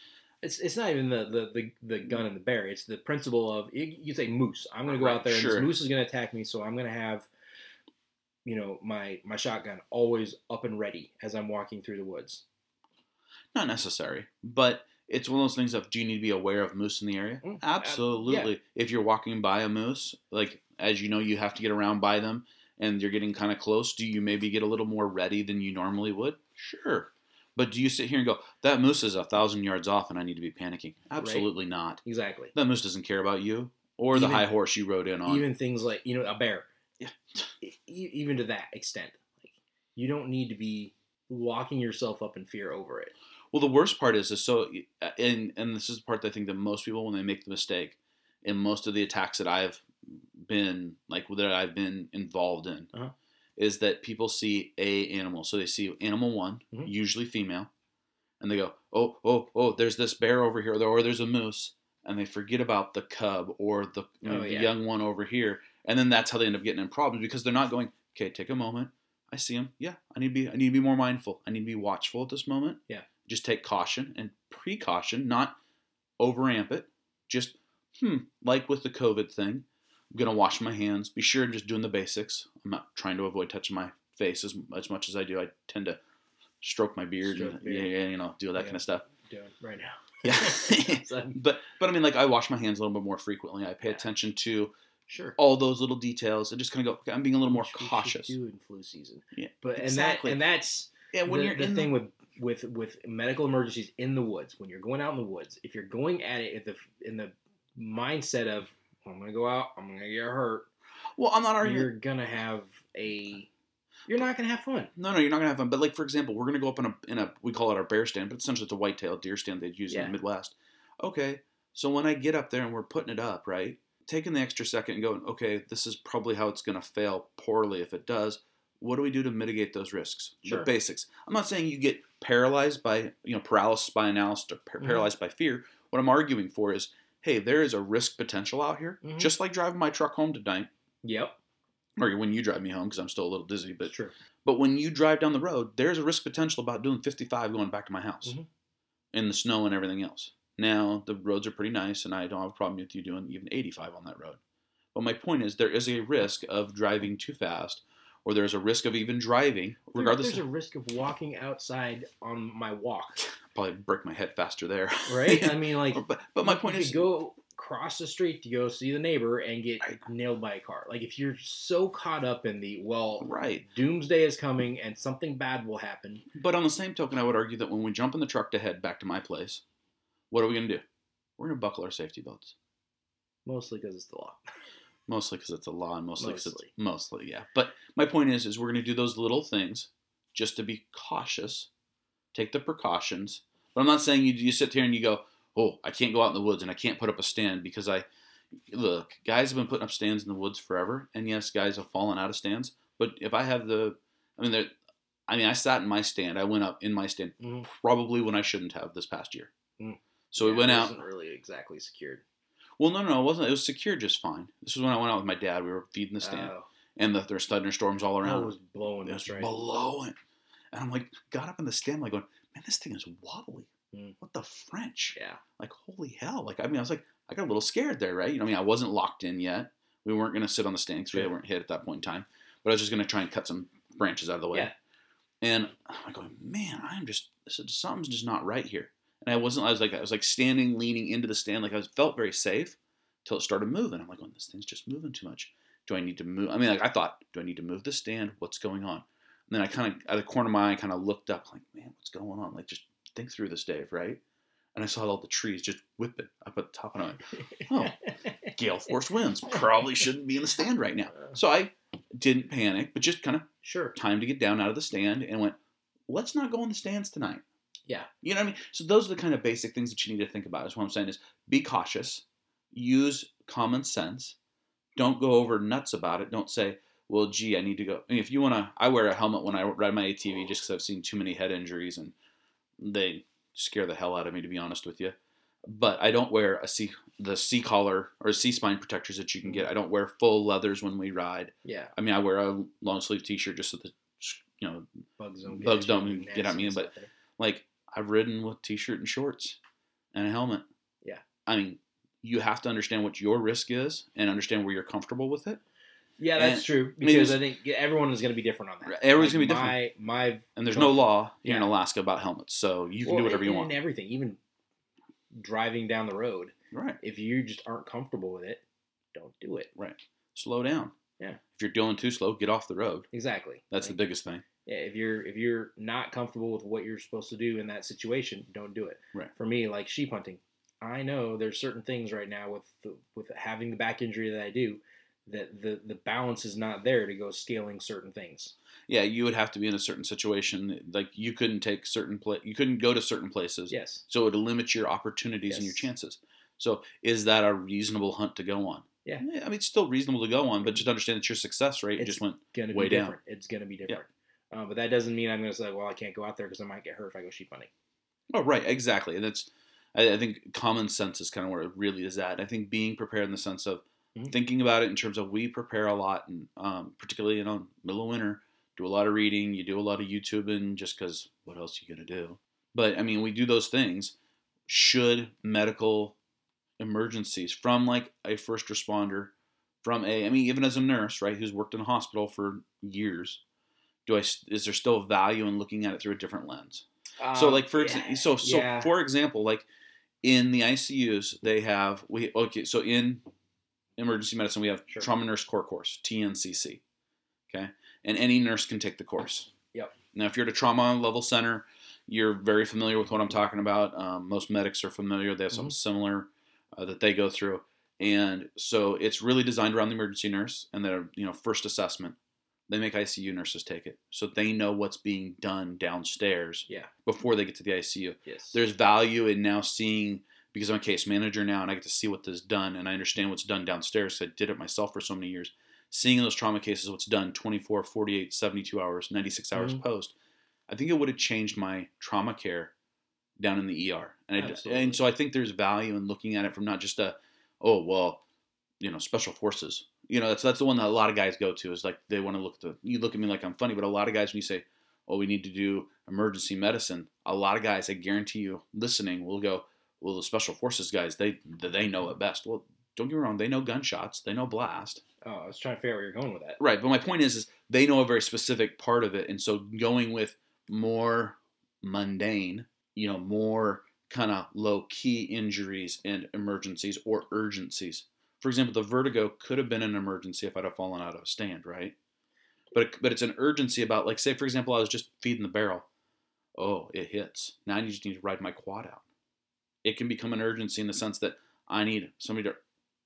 It's it's not even the the, the, the gun and the bear. It's the principle of you, you say moose. I'm gonna go Right, out there and sure. this moose is gonna attack me, so I'm gonna have you know my my shotgun always up and ready as I'm walking through the woods. not necessary, but it's one of those things of do you need to be aware of moose in the area? Mm, ab- Absolutely. If you're walking by a moose, like as you know, you have to get around by them, and you're getting kind of close. Do you maybe get a little more ready than you normally would? Sure. But do you sit here and go, that moose is a thousand yards off and I need to be panicking? Absolutely not. Exactly. That moose doesn't care about you or the high horse you rode in on. even things like you know a bear Yeah. Even to that extent like you don't need to be locking yourself up in fear over it Well, the worst part is, is so, and and this is the part that I think that most people, when they make the mistake, in most of the attacks that I've been like that I've been involved in, Uh-huh. is that people see a animal. So they see animal one, Mhm. usually female, and they go, oh, oh, oh, there's this bear over here, or there's a moose, and they forget about the cub or the, you know, Oh, the young one over here, and then that's how they end up getting in problems because they're not going, okay, take a moment. I see him. Yeah, I need to be. I need to be more mindful. I need to be watchful at this moment. Yeah. Just take caution and precaution, not overamp it. Just hmm, like with the COVID thing, I'm gonna wash my hands. Be sure I'm just doing the basics. I'm not trying to avoid touching my face as, as much as I do. I tend to stroke my beard Stroke and beard. yeah, yeah, you know, do that Yeah. kind of stuff. doing right now Yeah. *laughs* *laughs* But but I mean, like I wash my hands a little bit more frequently. I pay Yeah. attention to sure all those little details and just kind of go. Okay, I'm being a little more Which cautious. do in flu season Yeah, but exactly. and that and that's Yeah, when the, you're the in thing with with with medical emergencies in the woods when you're going out in the woods if you're going at it at the in the mindset of i'm gonna go out i'm gonna get hurt well, I'm not arguing. you're gonna have a you're not gonna have fun No, no, you're not gonna have fun. But like for example, we're gonna go up in a in a we call it our bear stand, but essentially it's a white-tailed deer stand they'd use in the Midwest. Okay, so when I get up there and we're putting it up, right, taking the extra second and going, okay, this is probably how it's gonna fail poorly if it does. What do we do to mitigate those risks? Sure. The basics. I'm not saying you get paralyzed by you know paralysis by analysis or par- Mhm. paralyzed by fear. What I'm arguing for is, hey, there is a risk potential out here. Mhm. Just like driving my truck home tonight, yep or when you drive me home because I'm still a little dizzy, but true but when you drive down the road, there's a risk potential about doing 55 going back to my house Mhm. in the snow and everything else. Now, the roads are pretty nice, and I don't have a problem with you doing even 85 on that road. But my point is, there is a risk of driving too fast, or there's a risk of even driving, regardless. there's a risk of walking outside on my walk *laughs* probably break my head faster there. right i *laughs* mean like but, but my you point is, go cross the street to go see the neighbor and get Right. nailed by a car like if you're so caught up in the well right. doomsday is coming and something bad will happen But on the same token, I would argue that when we jump in the truck to head back to my place, what are we going to do? We're going to buckle our safety belts. mostly because it's the law *laughs* Mostly because it's a law, and mostly because it's Mostly. yeah. But my point is, is we're going to do those little things just to be cautious, take the precautions. But I'm not saying you you sit here and you go, oh, I can't go out in the woods and I can't put up a stand because I look. Guys have been putting up stands in the woods forever, and yes, guys have fallen out of stands. But if I have the, I mean, there, I mean, I sat in my stand. I went up in my stand Mhm. probably when I shouldn't have this past year. Mm. So we went it out. really exactly secured Well, no, no, it wasn't. It was secure just fine. This was when I went out with my dad. We were feeding the stand, Oh, and the, there's thunderstorms all around. it was blowing. It That's was right. blowing. And I'm like, got up in the stand, like going, man, this thing is wobbly. Mm. What the French? Yeah. Like, holy hell. Like, I mean, I was like, I got a little scared there, right? You know, I mean, I wasn't locked in yet. We weren't going to sit on the stand because Sure. we weren't hit at that point in time. But I was just going to try and cut some branches out of the way. Yeah. And I'm going, man, I'm just, this is- something's just not right here. And I wasn't, I was like, I was like standing, leaning into the stand. Like, I was, felt very safe till it started moving. I'm like, going, this thing's just moving too much. Do I need to move? I mean, like, I thought, do I need to move the stand? What's going on? And then I kind of, out of the corner of my eye, kind of looked up, like, man, what's going on? Like, just think through this, Dave, right? And I saw all the trees just whipping up at the top, and I'm like, oh, *laughs* gale force winds. Probably shouldn't be in the stand right now. Uh. So I didn't panic, but just kind of Sure. time to get down out of the stand and went, let's not go in the stands tonight. Yeah. You know what I mean? So those are the kind of basic things that you need to think about. Is what I'm saying is be cautious, use common sense, don't go over nuts about it. Don't say, well, gee, I need to go. I mean, if you want to, I wear a helmet when I ride my ATV just because I've seen too many head injuries and they scare the hell out of me, to be honest with you. But I don't wear a C, the C collar or C spine protectors that you can get. I don't wear full leathers when we ride. Yeah. I mean, I wear a long sleeve T-shirt just so the, you know, Bugs don't. Bugs at don't get at me, but- like I've ridden with T-shirt and shorts and a helmet. Yeah. I mean, you have to understand what your risk is and understand where you're comfortable with it. Yeah, that's And- true. Because I, it's- think everyone is going to be different on that. Everyone's Like, gonna be different. My my And there's no law here in. Alaska about helmets, so you can well, do whatever you want. And everything, even driving down the road, Right. if you just aren't comfortable with it, don't do it. Right. Slow down. Yeah. If you're doing too slow, get off the road. Exactly. That's the biggest thing. Yeah, if you're if you're not comfortable with what you're supposed to do in that situation, don't do it. Right. For me, like sheep hunting, I know there's certain things right now with the, with having the back injury that I do that the the balance is not there to go scaling certain things. Yeah, you would have to be in a certain situation. Like you couldn't take certain pla- you couldn't go to certain places. Yes. So it limits your opportunities and your chances. So is that a reasonable hunt to go on? Yeah. I mean, it's still reasonable to go on, but just understand that your success rate It's- just went. Way down. It's gonna be different. Uh, but that doesn't mean I'm gonna say, well, I can't go out there because I might get hurt if I go sheep hunting. Oh, right, exactly. And that's, I, I think common sense is kind of where it really is at. I think being prepared in the sense of Mhm. thinking about it in terms of we prepare a lot, and um, particularly you know middle of winter, do a lot of reading, you do a lot of YouTubing, just because what else are you gonna do? But I mean, we do those things. Should medical emergencies from like a first responder, from a I mean even as a nurse, right, who's worked in a hospital for years, do I is there still value in looking at it through a different lens? so Um, like for yeah, so so yeah. for example, like in the ICUs they have we okay so in emergency medicine we have Sure. trauma nurse core course TNCC, okay, and any nurse can take the course. Yep. Now if you're at a trauma level center, you're very familiar with what I'm talking about. Um, most medics are familiar. They have something Mm-hmm. similar uh, that they go through, and so it's really designed around the emergency nurse and their you know first assessment. They make ICU nurses take it, so they know what's being done downstairs Yeah. before they get to the ICU. Yes. There's value in now seeing because I'm a case manager now and I get to see what is done and I understand what's done downstairs I did it myself for so many years. Seeing in those trauma cases what's done 24, 48, 72 hours, 96 hours Mhm. post, I think it would have changed my trauma care down in the ER. And, I, and so I think there's value in looking at it from not just a, oh, well, you know, special forces. You know, that's that's the one that a lot of guys go to is like they want to look at the, you look at me like I'm funny, but a lot of guys when you say, oh, we need to do emergency medicine, a lot of guys, I guarantee you, listening will go, well, the special forces guys, they they know it best. Well, don't get me wrong, they know gunshots, they know blast, oh, I was trying to figure out where you're going with that. right? But my point is, is they know a very specific part of it, and so going with more mundane, you know, more kind of low key injuries and emergencies or urgencies. For example, the vertigo could have been an emergency if I'd have fallen out of a stand, right? But it, but it's an urgency about like say for example I was just feeding the barrel. Oh, it hits. Now I just need to ride my quad out. It can become an urgency in the sense that I need somebody to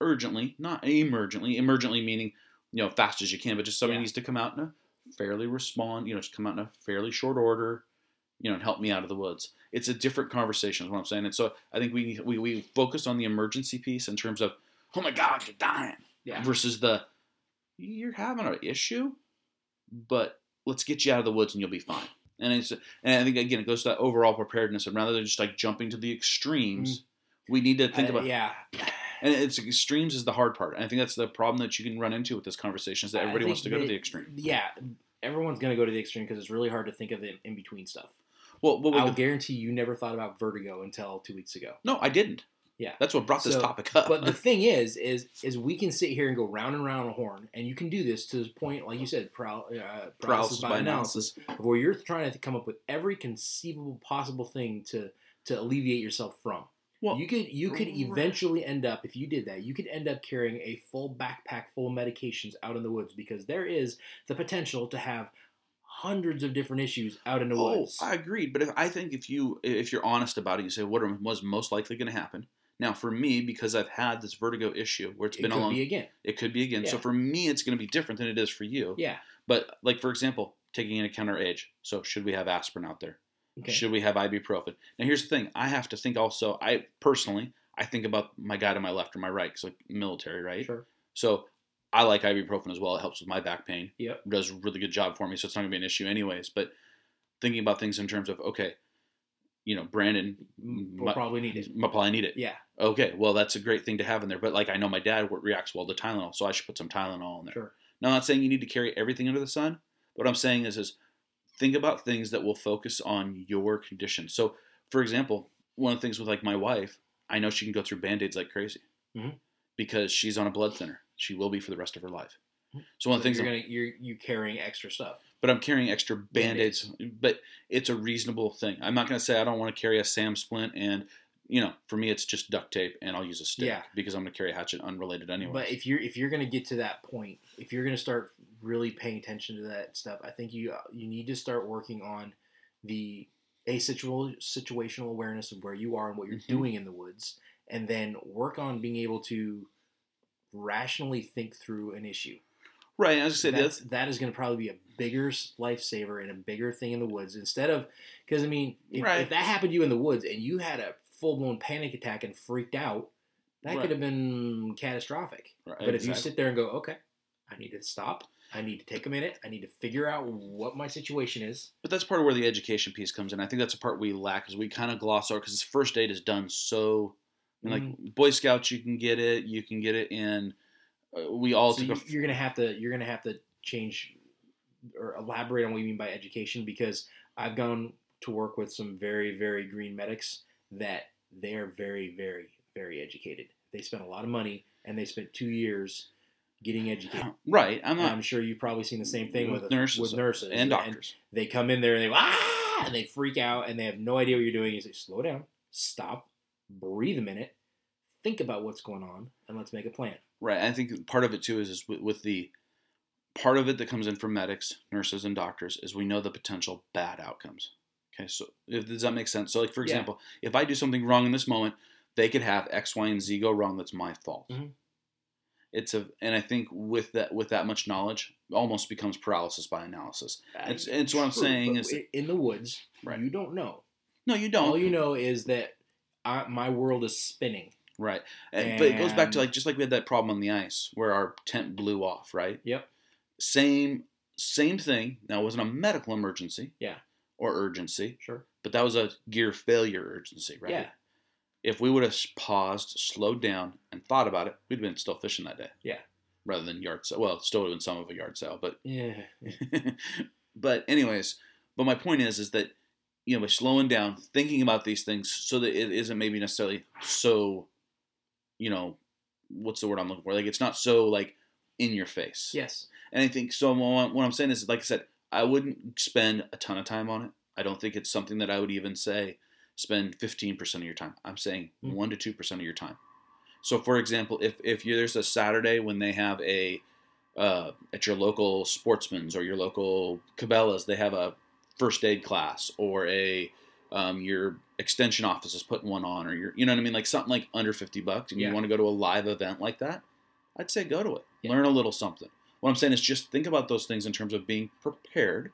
urgently, not emergently, emergently meaning you know fast as you can, but just somebody Yeah. needs to come out in a fairly respond, you know, just come out in a fairly short order, you know, and help me out of the woods. It's a different conversation, is what I'm saying. And so I think we we we focus on the emergency piece in terms of, oh my God, you're dying, Yeah. versus the you're having an issue, but let's get you out of the woods and you'll be fine. And it's and I think again it goes to that overall preparedness, and rather than just like jumping to the extremes, we need to think Uh, about yeah. And it's extremes is the hard part. And I think that's the problem that you can run into with this conversation is that everybody wants to go to the extreme. Yeah, everyone's gonna go to the extreme because it's really hard to think of the in between stuff. Well, but I'll guarantee you never thought about vertigo until two weeks ago. no, I didn't. Yeah. That's what brought this topic up. But the *laughs* thing is, is is we can sit here and go round and round a horn, and you can do this to the point, like you said, paral- uh, paralysis, by, analysis, where you're trying to come up with every conceivable possible thing to to alleviate yourself from. Well, you could you could eventually end up if you did that, you could end up carrying a full backpack full of medications out in the woods because there is the potential to have hundreds of different issues out in the Oh, woods. I agreed. But if I think if you if you're honest about it, you say what was most likely going to happen. Now, for me, because I've had this vertigo issue where it's it been a long, be again. it could be again. So for me, it's going to be different than it is for you. Yeah. But like for example, taking into account our age. So should we have aspirin out there? Okay. Should we have ibuprofen? Now, here's the thing. I have to think also. I personally, I think about my guy to my left or my right because like military, right? Sure. So I like ibuprofen as well. It helps with my back pain. Yeah. Does a really good job for me, so it's not gonna be an issue anyways. But thinking about things in terms of okay, you know, Brandon We'll my- probably need it. might probably need it. Yeah. Okay, well that's a great thing to have in there. But like I know my dad reacts well to Tylenol, so I should put some Tylenol in there. Sure. Now I'm not saying you need to carry everything under the sun. What I'm saying is is think about things that will focus on your condition. So for example, one of the things with like my wife, I know she can go through band-aids like crazy. Mhm. Because she's on a blood thinner. She will be for the rest of her life. Mhm. So one of the things you're gonna you're you carrying extra stuff. But I'm carrying extra band-aids, but it's a reasonable thing. I'm not going to say I don't want to carry a Sam splint and you know, for me it's just duct tape and I'll use a stick Yeah. because I'm going to carry a hatchet unrelated anyway. But if you're if you're gonna get to that point, if you're gonna start really paying attention to that stuff, I think you you need to start working on the asitual situational awareness of where you are and what you're Mhm. doing in the woods, and then work on being able to rationally think through an issue. Right, as I said, That's, that's, that is going to probably be a bigger lifesaver and a bigger thing in the woods instead of because I mean if, Right. if that happened to you in the woods and you had a full blown panic attack and freaked out, that Right. could have been catastrophic. right, But if you sit there and go, okay, I need to stop. I need to take a minute. I need to figure out what my situation is. But that's part of where the education piece comes in. I think that's a part we lack is we kind of gloss over because first aid is done so. I mean, Mm-hmm. like Boy Scouts, you can get it. You can get it in. We all so took you're gonna have to you're gonna have to change or elaborate on what you mean by education because I've gone to work with some very very green medics that they are very very very educated. They spent a lot of money and they spent two years getting educated. *laughs* Right, I'm And not. I'm sure you've probably seen the same thing with, With nurses with nurses and doctors. they come in there and they ah and they freak out and they have no idea what you're doing. You say, slow down, stop, breathe a minute, think about what's going on, and let's make a plan. Right. I think part of it too is, is with, with the part of it that comes in from medics, nurses, and doctors is we know the potential bad outcomes. Okay, so if, does that make sense? So, like for Yeah. example, if I do something wrong in this moment, they could have X, Y, and Z go wrong. That's my fault. Mhm. It's a, and I think with that with that much knowledge, almost becomes paralysis by analysis. It's- it's what I'm saying is- in the woods, Right. you don't know. No, you don't. All you know is that I, my world is spinning. Right. And, but it goes back to like just like we had that problem on the ice where our tent blew off, right? Yep. Same same thing. Now it wasn't a medical emergency. Yeah. Or urgency, Sure. but that was a gear failure urgency, right? Yeah. If we would have paused, slowed down, and thought about it, we'd been still fishing that day. Yeah. Rather than yard sale. Well, still would have been some of a yard sale, but Yeah. *laughs* but anyways, but my point is is that you know by slowing down, thinking about these things, so that it isn't maybe necessarily so, you know, what's the word I'm looking for? Like it's not so like in your face. Yes. And I think so. What I'm saying is, like I said, I wouldn't spend a ton of time on it. I don't think it's something that I would even say spend 15% of your time. I'm saying Mm. one to two percent of your time. So, for example, if if there's a Saturday when they have a uh, at your local sportsman's or your local Cabela's, they have a first aid class or a um, your extension office is putting one on or your you know what I mean like something like under 50 bucks and you want to go to a live event like that I'd say go to it Yeah. learn a little something what I'm saying is just think about those things in terms of being prepared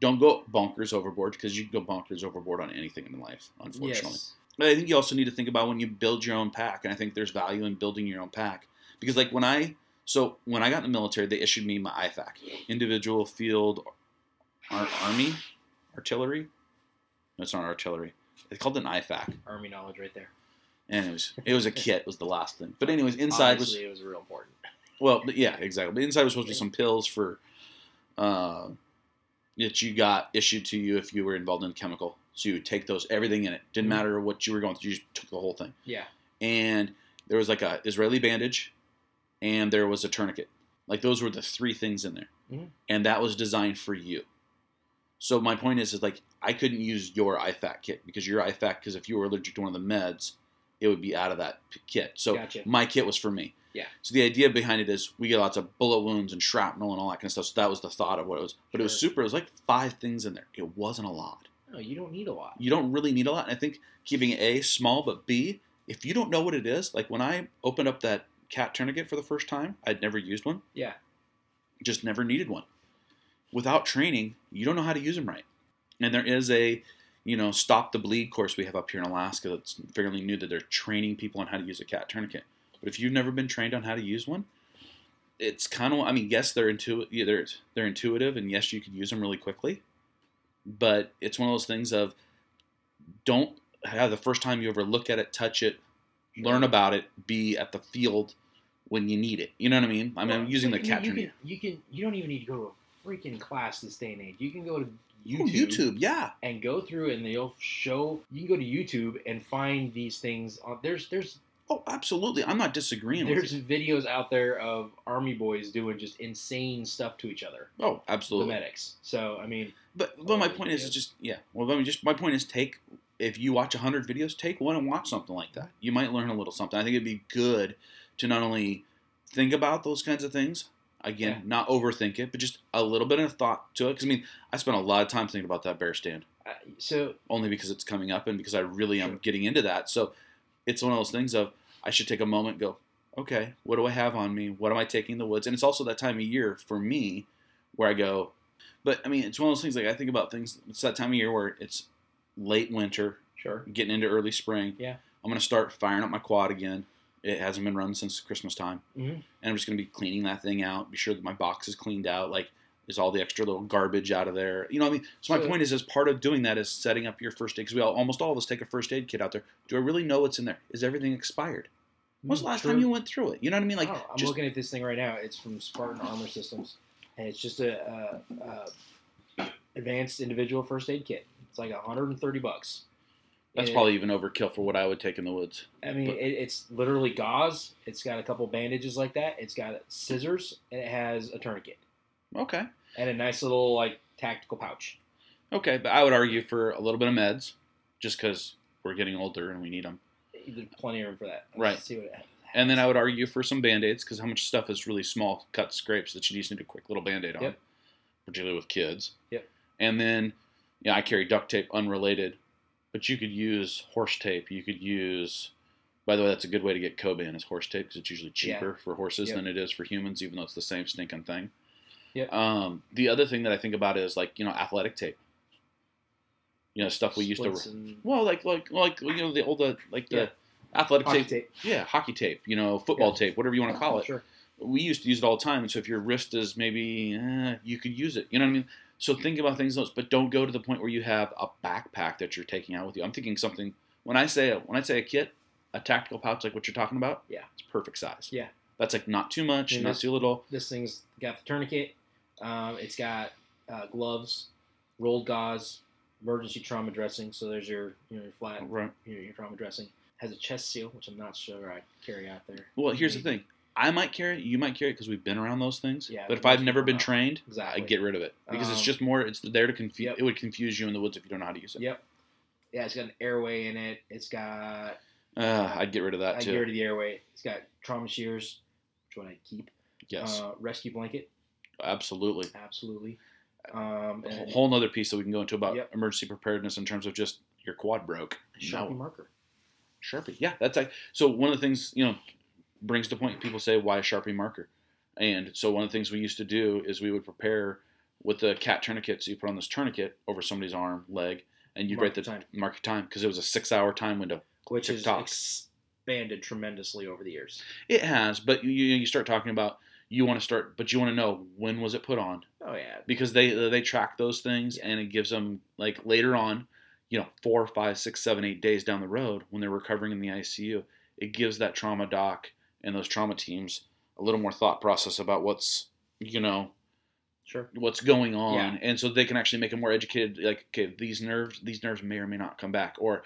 don't go bonkers overboard because you can go bonkers overboard on anything in life unfortunately Yes. but I think you also need to think about when you build your own pack, and I think there's value in building your own pack because, like, when I so when I got in the military, they issued me my IFAK, Individual Field Ar- Army Artillery. No, it's not artillery. They called it an IFAK, Army knowledge right there. Anyways, it was a *laughs* kit was the last thing. But anyways, inside was Obviously, it was real important. well, yeah, exactly. But inside was supposed to be some pills for uh, that you got issued to you if you were involved in chemical. So you would take those, everything in it. Didn't Mhm. matter what you were going through. You just took the whole thing. Yeah. And there was like a Israeli bandage, and there was a tourniquet. Like those were the three things in there, Mhm. and that was designed for you. So my point is, is like I couldn't use your IFAK kit because your IFAK, because if you were allergic to one of the meds, it would be out of that p- kit. So Gotcha. my kit was for me. Yeah. So the idea behind it is we get lots of bullet wounds and shrapnel and all that kind of stuff. So that was the thought of what it was. But it was super. It was like five things in there. It wasn't a lot. No, you don't need a lot. You don't really need a lot. And I think keeping A small, but B, if you don't know what it is, like when I opened up that cat tourniquet for the first time, I'd never used one. Yeah. Just never needed one. Without training, you don't know how to use them right. And there is a, you know, stop the bleed course we have up here in Alaska that's fairly new that they're training people on how to use a cat tourniquet. But if you've never been trained on how to use one, it's kind of I mean, yes, they're intu- yeah, they're they're intuitive, and yes, you could use them really quickly. But it's one of those things of don't have the first time you ever look at it, touch it, learn about it, be at the field when you need it. You know what I mean? I mean, I'm using the cat you tourniquet. can, you can you don't even need to go to a freaking class this day and age. You can go to Oh, YouTube, YouTube, yeah. and go through and they'll show you can go to YouTube and find these things on there's there's Oh, absolutely. I'm not disagreeing there's videos out there of army boys doing just insane stuff to each other. Oh, The absolutely. medics. So I mean But but my Oh, point is yeah. just yeah. Well, let me just my point is take if you watch hundred videos, take one and watch something like that. You might learn a little something. I think it'd be good to not only think about those kinds of things. Again, Yeah. not overthink it, but just a little bit of thought to it. Because I mean, I spent a lot of time thinking about that bear stand, uh, so only because it's coming up and because I really am Sure. getting into that. So it's one of those things of I should take a moment, and go, okay, what do I have on me? What am I taking in the woods? And it's also that time of year for me where I go, but I mean, it's one of those things like I think about things. It's that time of year where it's late winter, sure. getting into early spring. Yeah. I'm gonna start firing up my quad again. It hasn't been run since Christmas time, Mhm. and I'm just gonna be cleaning that thing out. Be sure that my box is cleaned out. Like, is all the extra little garbage out of there? You know what I mean? So my So- point is, as part of doing that, is setting up your first aid because we all, almost all of us take a first aid kit out there. Do I really know what's in there? Is everything expired? When was the last True. time you went through it? You know what I mean? Like, Oh, I'm just looking at this thing right now. It's from Spartan Armor Systems, and it's just a, uh uh advanced individual first aid kit. It's like 130 bucks. That's it- probably even overkill for what I would take in the woods. I mean, it, it's literally gauze. It's got a couple bandages like that. It's got scissors, and it has a tourniquet Okay. and a nice little like tactical pouch. Okay, but I would argue for a little bit of meds, just because we're getting older and we need them. There's plenty of room for that. Let's Right. See what it has. And then I would argue for some band aids, because how much stuff is really small cuts, scrapes that you just need a quick little band aid on, Yep. particularly with kids. Yep. And then, yeah, I carry duct tape unrelated, but you could use horse tape. You could use, by the way, that's a good way to get Coban is horse tape because it's usually Yeah. cheaper for horses Yep. than it is for humans, even though it's the same stinking thing. Yep. Um, the other thing that I think about is like you know athletic tape. You know stuff we used to. And Well, like like like you know the old uh, like the Yeah. athletic tape, tape. yeah, hockey tape, you know, football Yeah. tape, whatever you want to call it. Sure. We used to use it all the time. So if your wrist is maybe, eh, you could use it. You know what I mean? So think about things those, but don't go to the point where you have a backpack that you're taking out with you. I'm thinking something. When I say when I say a kit, a tactical pouch like what you're talking about, Yeah. it's perfect size. Yeah. that's like not too much, not this- too little. This thing's got the tourniquet. Um, it's got uh, gloves, rolled gauze, emergency trauma dressing. So there's your you know your flat Right. your, your trauma dressing. Has a chest seal, which I'm not sure I carry out there. Well, here's the thing. I might carry it. You might carry it because we've been around those things. Yeah, but if I've never been trained, Exactly. I get rid of it because it's Um, just more. It's there to confuse. Yep. It would confuse you in the woods if you don't know how to use it. Yep. Yeah, it's got an airway in it. It's got Uh, I'd get rid of that I too. get rid of the airway. It's got trauma shears, which one I keep. yes, Uh, rescue blanket, absolutely. absolutely. Um, A whole nother piece that we can go into about Yep. emergency preparedness in terms of just your quad broke. Sharpie No. marker. Sharpie. Yeah, that's like so. One of the things you know brings to point. People say why a Sharpie marker, and so one of the things we used to do is we would prepare with the cat tourniquet. So you put on this tourniquet over somebody's arm, leg, and you'd Mark write the the time. mark your time because it was a six-hour time window. which has TikTok. expanded tremendously over the years. It has, but you you start talking about you want to start, but you want to know when was it put on Oh yeah, because they they track those things Yeah. and it gives them like later on you know, four, five, six, seven, eight days down the road when they're recovering in the ICU, it gives that trauma doc and those trauma teams a little more thought process about what's, you know, Sure. what's going on Yeah. and so they can actually make a more educated like okay these nerves these nerves may or may not come back or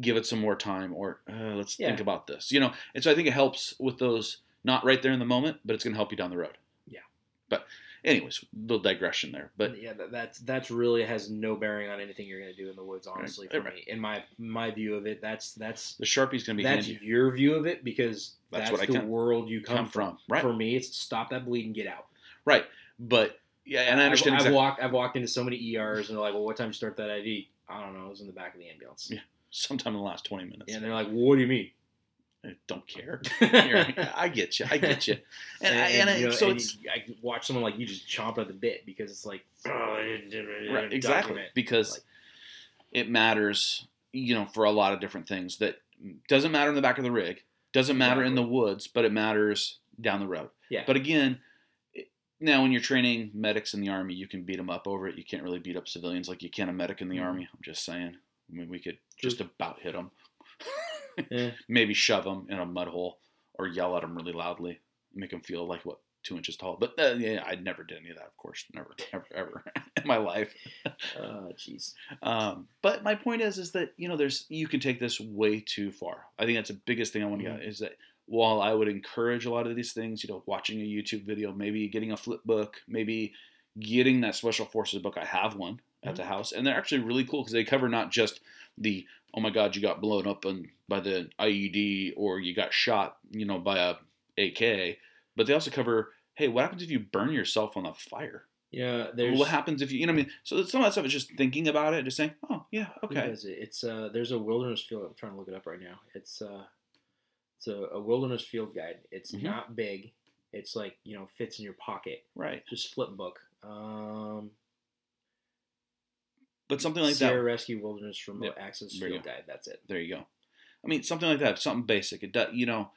give it some more time or uh, let's Yeah. think about this you know and so i think it helps with those not right there in the moment but it's going to help you down the road Yeah. but anyways little digression there but yeah, that, that's that's really has no bearing on anything you're going to do in the woods. Honestly, for Right. me, in my my view of it, that's that's the sharpie's going to be that's handy your view of it because That's that's, what I the world you come, come from. from right For me, it's stop that bleed and get out. right but yeah and i understand I've, exactly I've walked I've walked into so many ERs and they're like, "Well, what time you start that IV?" I don't know. It was in the back of the ambulance. Yeah. *laughs* sometime in the last 20 minutes And they're like, well, "What do you mean?" I don't care. *laughs* I get you i get you. *laughs* And, I, and, I, you know, so and it's you- I watch someone like you just chomp at the bit because it's like, oh, I didn't- didn't right exactly document. because Like- it matters you know for a lot of different things that doesn't matter in the back of the rig doesn't matter in the woods but it matters down the road. Yeah. but again now when you're training medics in the army you can beat them up over it. You can't really beat up civilians like you can a medic in the Mhm. army. I'm just saying. I mean we could just about hit them Eh. *laughs* maybe shove them in a mud hole or yell at them really loudly make them feel like what two inches tall but uh, yeah i never did any of that of course never *laughs* ever ever *laughs* in my life Oh, jeez. um, but my point is, is that you know, there's you can take this way too far. I think that's the biggest thing I want to Mhm. get is that while I would encourage a lot of these things, you know, watching a YouTube video, maybe getting a flip book, maybe getting that Special Forces book. I have one at the house, and they're actually really cool because they cover not just the oh my god, you got blown up on, by the IED or you got shot, you know, by a AK, but they also cover hey, what happens if you burn yourself on the fire? Yeah, there's what happens if you, you know, what I mean, so some of that stuff is just thinking about it, just saying, oh yeah, okay, it? It's uh, there's a wilderness field. I'm trying to look it up right now. It's uh, it's a, a wilderness field guide. It's Mhm. not big. It's like you know fits in your pocket. right. Just flip book. Um, But something like Sierra that, Rescue Wilderness Remote Yep, Access Field Guide. That's it. there you go. I mean, something like that, something basic. It does, you know,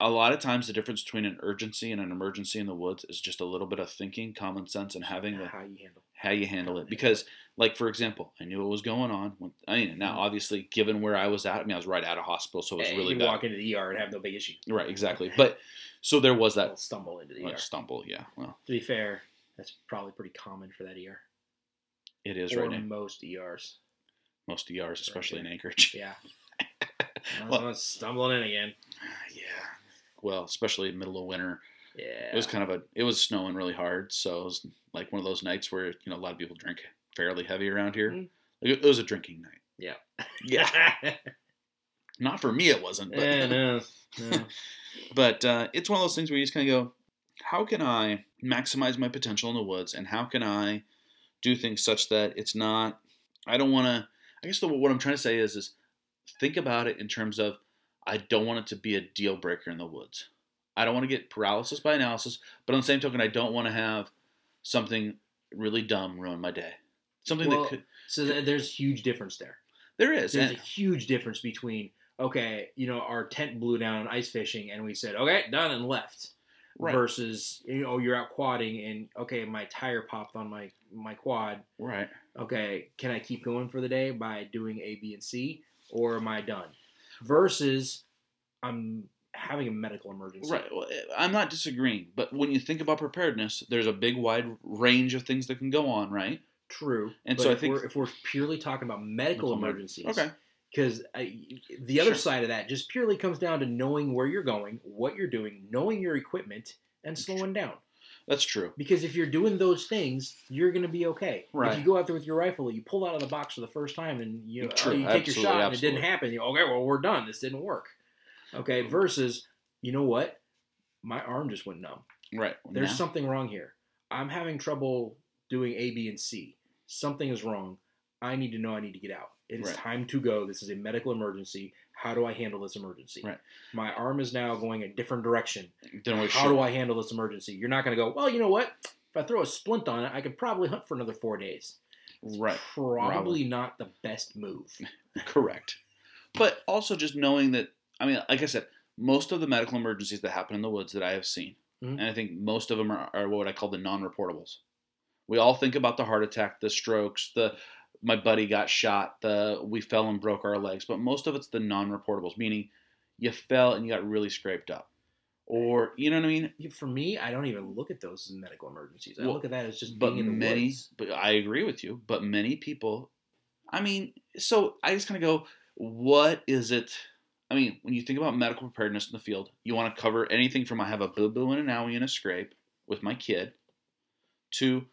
a lot of times the difference between an urgency and an emergency in the woods is just a little bit of thinking, common sense, and having the How you handle. how you handle it. Because, like for example, I knew what was going on. When, I mean, now Mhm. obviously, given where I was at, I mean, I was right out of hospital, so it was Hey, really you bad. walk into the ER and have no big issue. Right, exactly. But so there was that stumble into the like, ER. stumble. Yeah, well, To be fair, that's probably pretty common for that ER. It is right now. most ERs. Most ERs, especially in Anchorage. Yeah. *laughs* Well- stumbling in again. *sighs* yeah. Well, especially in the middle of winter. Yeah. It was kind of a. It was snowing really hard, so it was like one of those nights where you know a lot of people drink fairly heavy around here. Mhm. Like, it was a drinking night. Yeah. Yeah. *laughs* Not for me, it wasn't. But, yeah, no, no. *laughs* but uh, it's one of those things where you just kind of go, how can I maximize my potential in the woods, and how can I do things such that it's not. I don't want to. I guess the, what I'm trying to say is, is think about it in terms of I don't want it to be a deal breaker in the woods. I don't want to get paralysis by analysis, but on the same token, I don't want to have something really dumb ruin my day. Something Well, that could. So th- there's huge difference there. There is. There's and- a huge difference between okay, you know, our tent blew down on ice fishing and we said okay, done and left, right. versus you know you're out quadding and okay, my tire popped on my my quad. right. Okay, can I keep going for the day by doing A, B, and C, or am I done? Versus I'm having a medical emergency. Right. Well, I'm not disagreeing, but when you think about preparedness, there's a big wide range of things that can go on, right? True. And so I if think- we're, if we're purely talking about medical Medical emergencies, Okay. because the other Sure. side of that just purely comes down to knowing where you're going, what you're doing, knowing your equipment, and slowing down. That's true. Because if you're doing those things, you're going to be okay. Right. If you go out there with your rifle, you pull out of the box for the first time, and you, uh, True, oh, you take your absolutely, shot, and it didn't happen. You okay? Well, we're done. This didn't work. Okay. Versus, you know what? My arm just went numb. Right. There's Now- something wrong here. I'm having trouble doing A, B, and C. Something is wrong. I need to know I need to get out. It is Right. time to go. This is a medical emergency. How do I handle this emergency? Right. My arm is now going a different direction. How do I handle this emergency? You're not going to go, well, you know what? If I throw a splint on it, I could probably hunt for another four days. Right. Probably not the best move. *laughs* Correct. But also just knowing that, I mean, like I said, most of the medical emergencies that happen in the woods that I have seen, Mhm. and I think most of them are, are what I call the non-reportables. We all think about the heart attack, the strokes, the my buddy got shot. The we fell and broke our legs, but most of it's the non-reportables, meaning you fell and you got really scraped up, or you know what I mean. For me, I don't even look at those as medical emergencies. I Well, look at that as just But being in the many, woods. but I agree with you. But many people, I mean, so I just kind of go, what is it? I mean, when you think about medical preparedness in the field, you want to cover anything from I have a boo boo and an owie and a scrape with my kid, to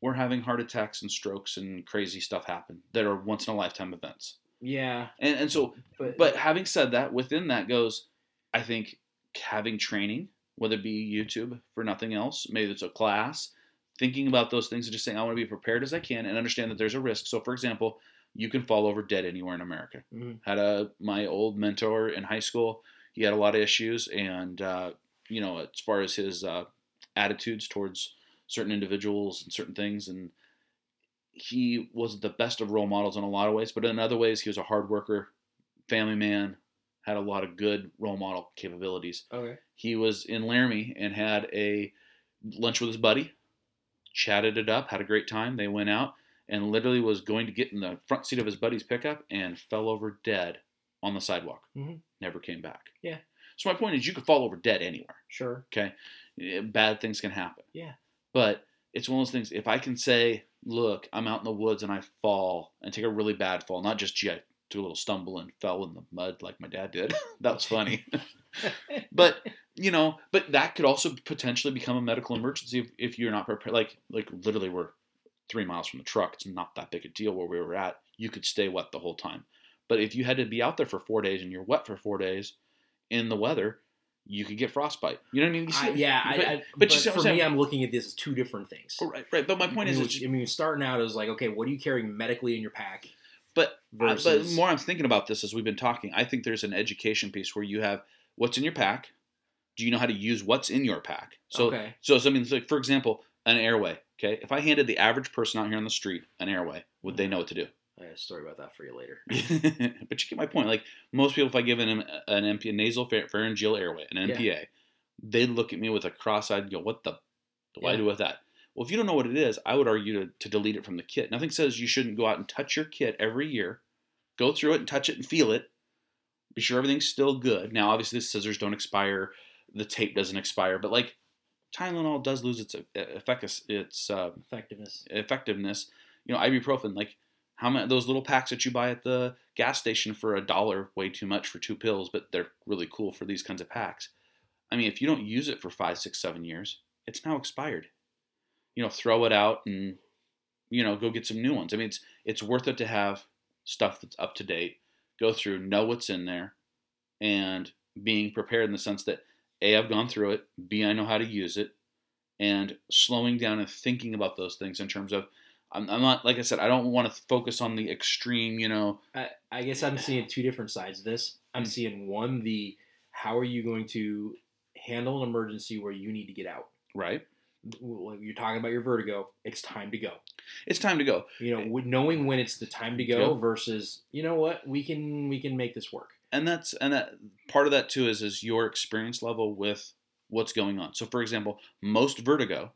we're having heart attacks and strokes and crazy stuff happen that are once in a lifetime events. Yeah, And and so but but having said that, within that goes, I think having training, whether it be YouTube for nothing else, maybe it's a class, thinking about those things and just saying, I want to be prepared as I can and understand that there's a risk. So, for example, you can fall over dead anywhere in America. Mhm. Had a my old mentor in high school. He had a lot of issues, and uh, you know, as far as his uh, attitudes towards certain individuals and certain things, and he was the best of role models in a lot of ways, but in other ways, he was a hard worker, family man, had a lot of good role model capabilities. okay. He was in Laramie and had a lunch with his buddy, chatted it up, had a great time. They went out and literally was going to get in the front seat of his buddy's pickup and fell over dead on the sidewalk. Mhm. Never came back. Yeah. So my point is, you could fall over dead anywhere. Sure. Okay, Eh, bad things can happen. Yeah. But it's one of those things. If I can say, "Look, I'm out in the woods and I fall and take a really bad fall, not just gee, I took a little stumble and fell in the mud like my dad did. *laughs* that was funny." *laughs* but you know, but that could also potentially become a medical emergency if, if you're not prepared. Like, like literally, we're three miles from the truck. It's not that big a deal where we were at. You could stay wet the whole time. But if you had to be out there for four days and you're wet for four days in the weather, you could get frostbite. You know what I mean? I, yeah, but, I, I, but what for me? I'm looking at this as two different things. Oh, right, right. But my point I is, mean, it's, I mean, starting out is like, okay, what are you carrying medically in your pack? but Uh, but more I'm thinking about this as we've been talking. I think there's an education piece where you have what's in your pack. Do you know how to use what's in your pack? So okay, so something like for example, an airway. Okay, if I handed the average person out here on the street an airway, would they know what to do? I have a story about that for you later. *laughs* but you get my point. Like most people, if I give them an MP, a nasal pharyngeal airway, an Yeah. NPA, they'd look at me with a cross-eyed, and go, "What the? Do I Yeah. do with that?" Well, if you don't know what it is, I would argue to, to delete it from the kit. Nothing says you shouldn't go out and touch your kit every year, go through it and touch it and feel it. Be sure everything's still good. Now, obviously, the scissors don't expire, the tape doesn't expire, but like Tylenol does lose its uh, effect, its uh, Effectiveness. effectiveness. You know, ibuprofen, like how many those little packs that you buy at the gas station for a dollar, way too much for two pills, but they're really cool for these kinds of packs. I mean, if you don't use it for five, six, seven years, it's now expired. You know, throw it out and you know go get some new ones. I mean, it's it's worth it to have stuff that's up to date, go through, know what's in there, and being prepared in the sense that a I've gone through it, b I know how to use it, and slowing down and thinking about those things in terms of I'm, I'm not like I said I don't want to focus on the extreme you know I, I guess I'm seeing two different sides of this. I'm Mm. seeing one, the how are you going to handle an emergency where you need to get out? right you're talking about your vertigo, it's time to go. it's time to go You know, knowing when it's the time to go Yep. versus you know what we can we can make this work. and that's and that part of that too is is your experience level with what's going on so for example most vertigo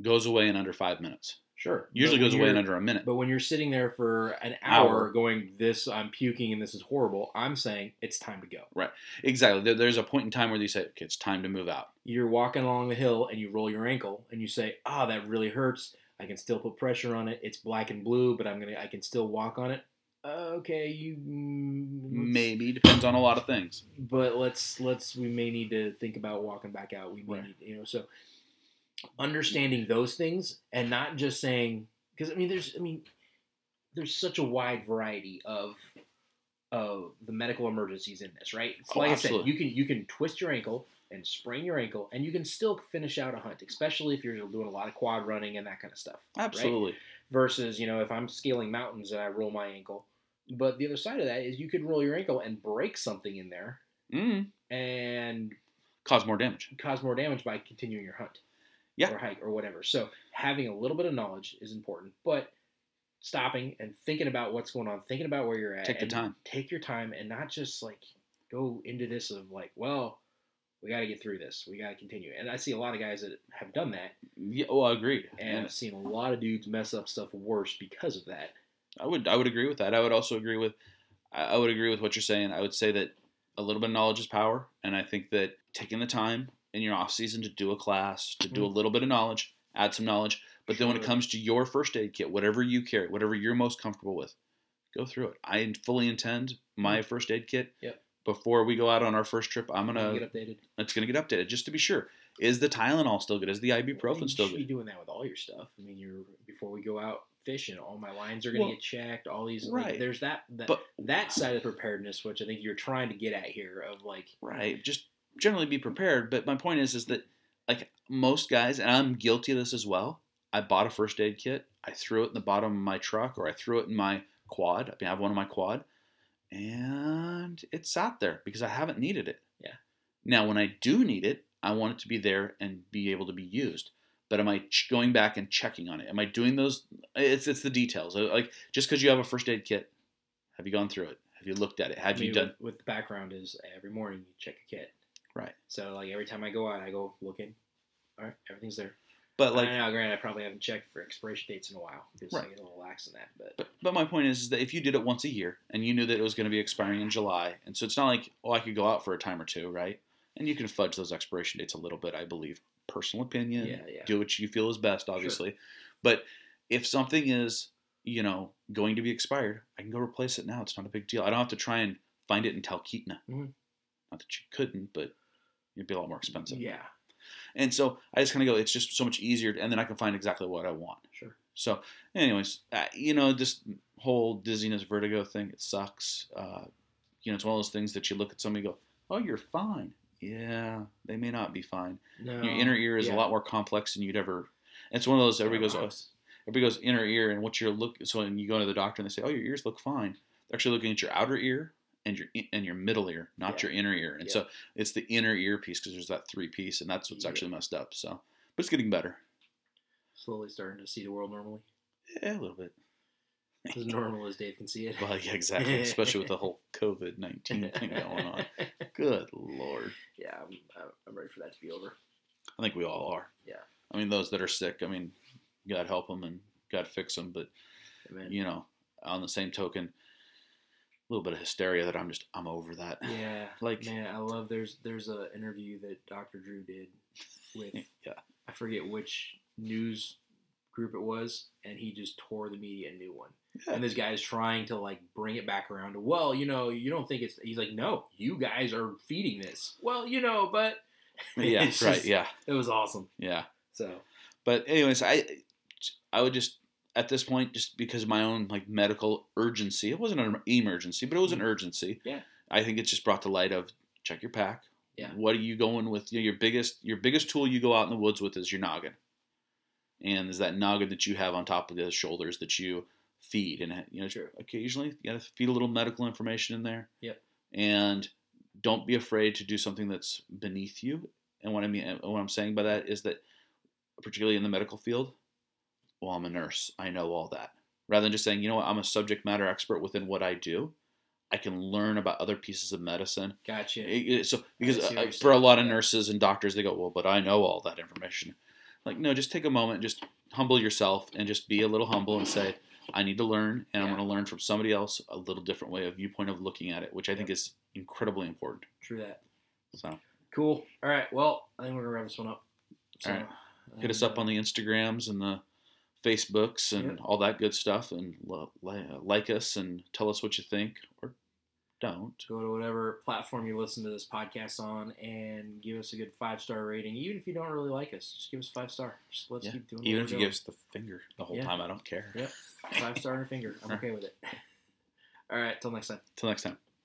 goes away in under five minutes Sure, usually goes away in under a minute But when you're sitting there for an hour, Hour. going, "This I'm puking and this is horrible," I'm saying it's time to go. Right. Exactly there, there's a point in time where you say okay it's time to move out You're walking along the hill and you roll your ankle and you say, "Ah, that really hurts. I can still put pressure on it. It's black and blue, but I'm gonna I can still walk on it." Okay, you mm, maybe depends on a lot of things but let's let's we may need to think about walking back out. We may Right. need you know so understanding those things and not just saying because I mean there's I mean there's such a wide variety of of the medical emergencies in this, right? It's Oh, like absolutely. I said, you can you can twist your ankle and sprain your ankle, and you can still finish out a hunt, especially if you're doing a lot of quad running and that kind of stuff. right? absolutely Versus, you know, if I'm scaling mountains and I roll my ankle. But the other side of that is you could roll your ankle and break something in there mm, and cause more damage cause more damage by continuing your hunt Yeah. or hike or whatever. So having a little bit of knowledge is important, but stopping and thinking about what's going on, thinking about where you're at, Take the time. take your time, and not just like go into this of like, well, we got to get through this, we got to continue. And I see a lot of guys that have done that, yeah oh, well agreed and I've seen a lot of dudes mess up stuff worse because of that. I would I would agree with that. I would also agree with I would agree with what you're saying. I would say that a little bit of knowledge is power, and I think that taking the time in your off season to do a class, to do mm-hmm. a little bit of knowledge, add some knowledge, but then when it comes to your first aid kit, whatever you carry, whatever you're most comfortable with, go through it. I fully intend my mm-hmm. first aid kit. Yep. Before we go out on our first trip, I'm gonna get updated. it's gonna get updated just to be sure. Is the Tylenol still good? Is the I mean, ibuprofen you still good? doing that with all your stuff. I mean, you're before we go out fishing, all my lines are going to Well, get checked. All these, like, right. there's that that But that side of preparedness, which I think you're trying to get at here, of like, right, just generally be prepared. But my point is, is that like most guys, and I'm guilty of this as well. I bought a first aid kit. I threw it in the bottom of my truck, or I threw it in my quad. I have one in my quad, and it sat there because I haven't needed it. Yeah. Now, when I do need it, I want it to be there and be able to be used. But am I ch- going back and checking on it? Am I doing those? It's it's the details. Uh, Like just because you have a first aid kit, have you gone through it? Have you looked at it? Have I mean, you done? With the background is every morning you check a kit. Right. So like every time I go out, I go looking. All right, everything's there. But like I know, granted, I probably haven't checked for expiration dates in a while because I Right. get a little lax in that. But But, but my point is, is that if you did it once a year and you knew that it was going to be expiring in July, and so it's not like, oh, I could go out for a time or two, right? And you can fudge those expiration dates a little bit, I believe. Personal opinion. yeah, yeah, Do what you feel is best, obviously. Sure. But if something is, you know, going to be expired, I can go replace it now. It's not a big deal. I don't have to try and find it in Talkeetna. Mhm. Not that you couldn't, but it'd be a lot more expensive. yeah, And so I just kind of go, it's just so much easier, and then I can find exactly what I want. sure. So, anyways, uh, you know, this whole dizziness, vertigo thing, it sucks. Uh, you know, it's one of those things that you look at somebody and go, "Oh, you're fine." Yeah, they may not be fine. No, Your inner ear is yeah. a lot more complex than you'd ever. It's one of those. Everybody goes, oh, everybody goes inner ear, and what you're look. So when you go to the doctor and they say, "Oh, your ears look fine," they're actually looking at your outer ear and your and your middle ear, not Yeah. your inner ear. And Yeah. so it's the inner ear piece because there's that three piece, and that's what's Yeah. actually messed up. So, but it's getting better. slowly starting to see the world normally, Yeah, a little bit. as normal as Dave can see it. Well, yeah, exactly. Especially with the whole *laughs* COVID nineteen thing going on. *laughs* Good lord. yeah, I'm, I'm ready for that to be over. I think we all are. Yeah. I mean, those that are sick. I mean, God help them and God fix them. But Amen. you know, on the same token, little bit of hysteria that I'm just I'm over that. Yeah, *laughs* Like- man, I love. There's there's a interview that Dr. Drew did with *laughs* Yeah. I forget which news group it was, and he just tore the media a new one. Yeah. And this guy is trying to like bring it back around to well, you know, you don't think it's. He's like, no, you guys are feeding this. Well, you know, but *laughs* Yeah. It's right. just- yeah. it was awesome. Yeah. So But anyways, I I would just at this point just because of my own like medical urgency. It wasn't an emergency, but it was an mm. urgency. Yeah. I think it's just brought to light of check your pack. Yeah. What are you going with? You know, your biggest your biggest tool you go out in the woods with is your noggin. And is that noggin that you have on top of the shoulders that you feed, and you know, True. occasionally you got to feed a little medical information in there. Yep. And don't be afraid to do something that's beneath you. And what I mean what I'm saying by that is that, particularly in the medical field, well, I'm a nurse. I know all that. Rather than just saying, you know what, I'm a subject matter expert within what I do, I can learn about other pieces of medicine. gotcha. It- it- so because uh, for a lot of nurses and doctors, they go, well, but I know all that information. Like, no, just take a moment, just humble yourself, and just be a little humble and say, I need to learn, and I'm going to learn from somebody else a little different way, a viewpoint of looking at it, which I think is incredibly important. True that. So Cool. All right. Well, I think we're gonna wrap this one up. All right. hit us up on the Instagrams and the Facebooks and all that good stuff, and li- li- like us and tell us what you think or don't. go to whatever platform you listen to this podcast on and give us a good five star rating. Even if you don't really like us, just give us five star. Just let's Yeah. keep doing. Even if you give us the finger the whole Yeah. time, I don't care. Yep. five star and a finger, I'm *laughs* okay with it. *laughs* All right. Till next time. Till next time.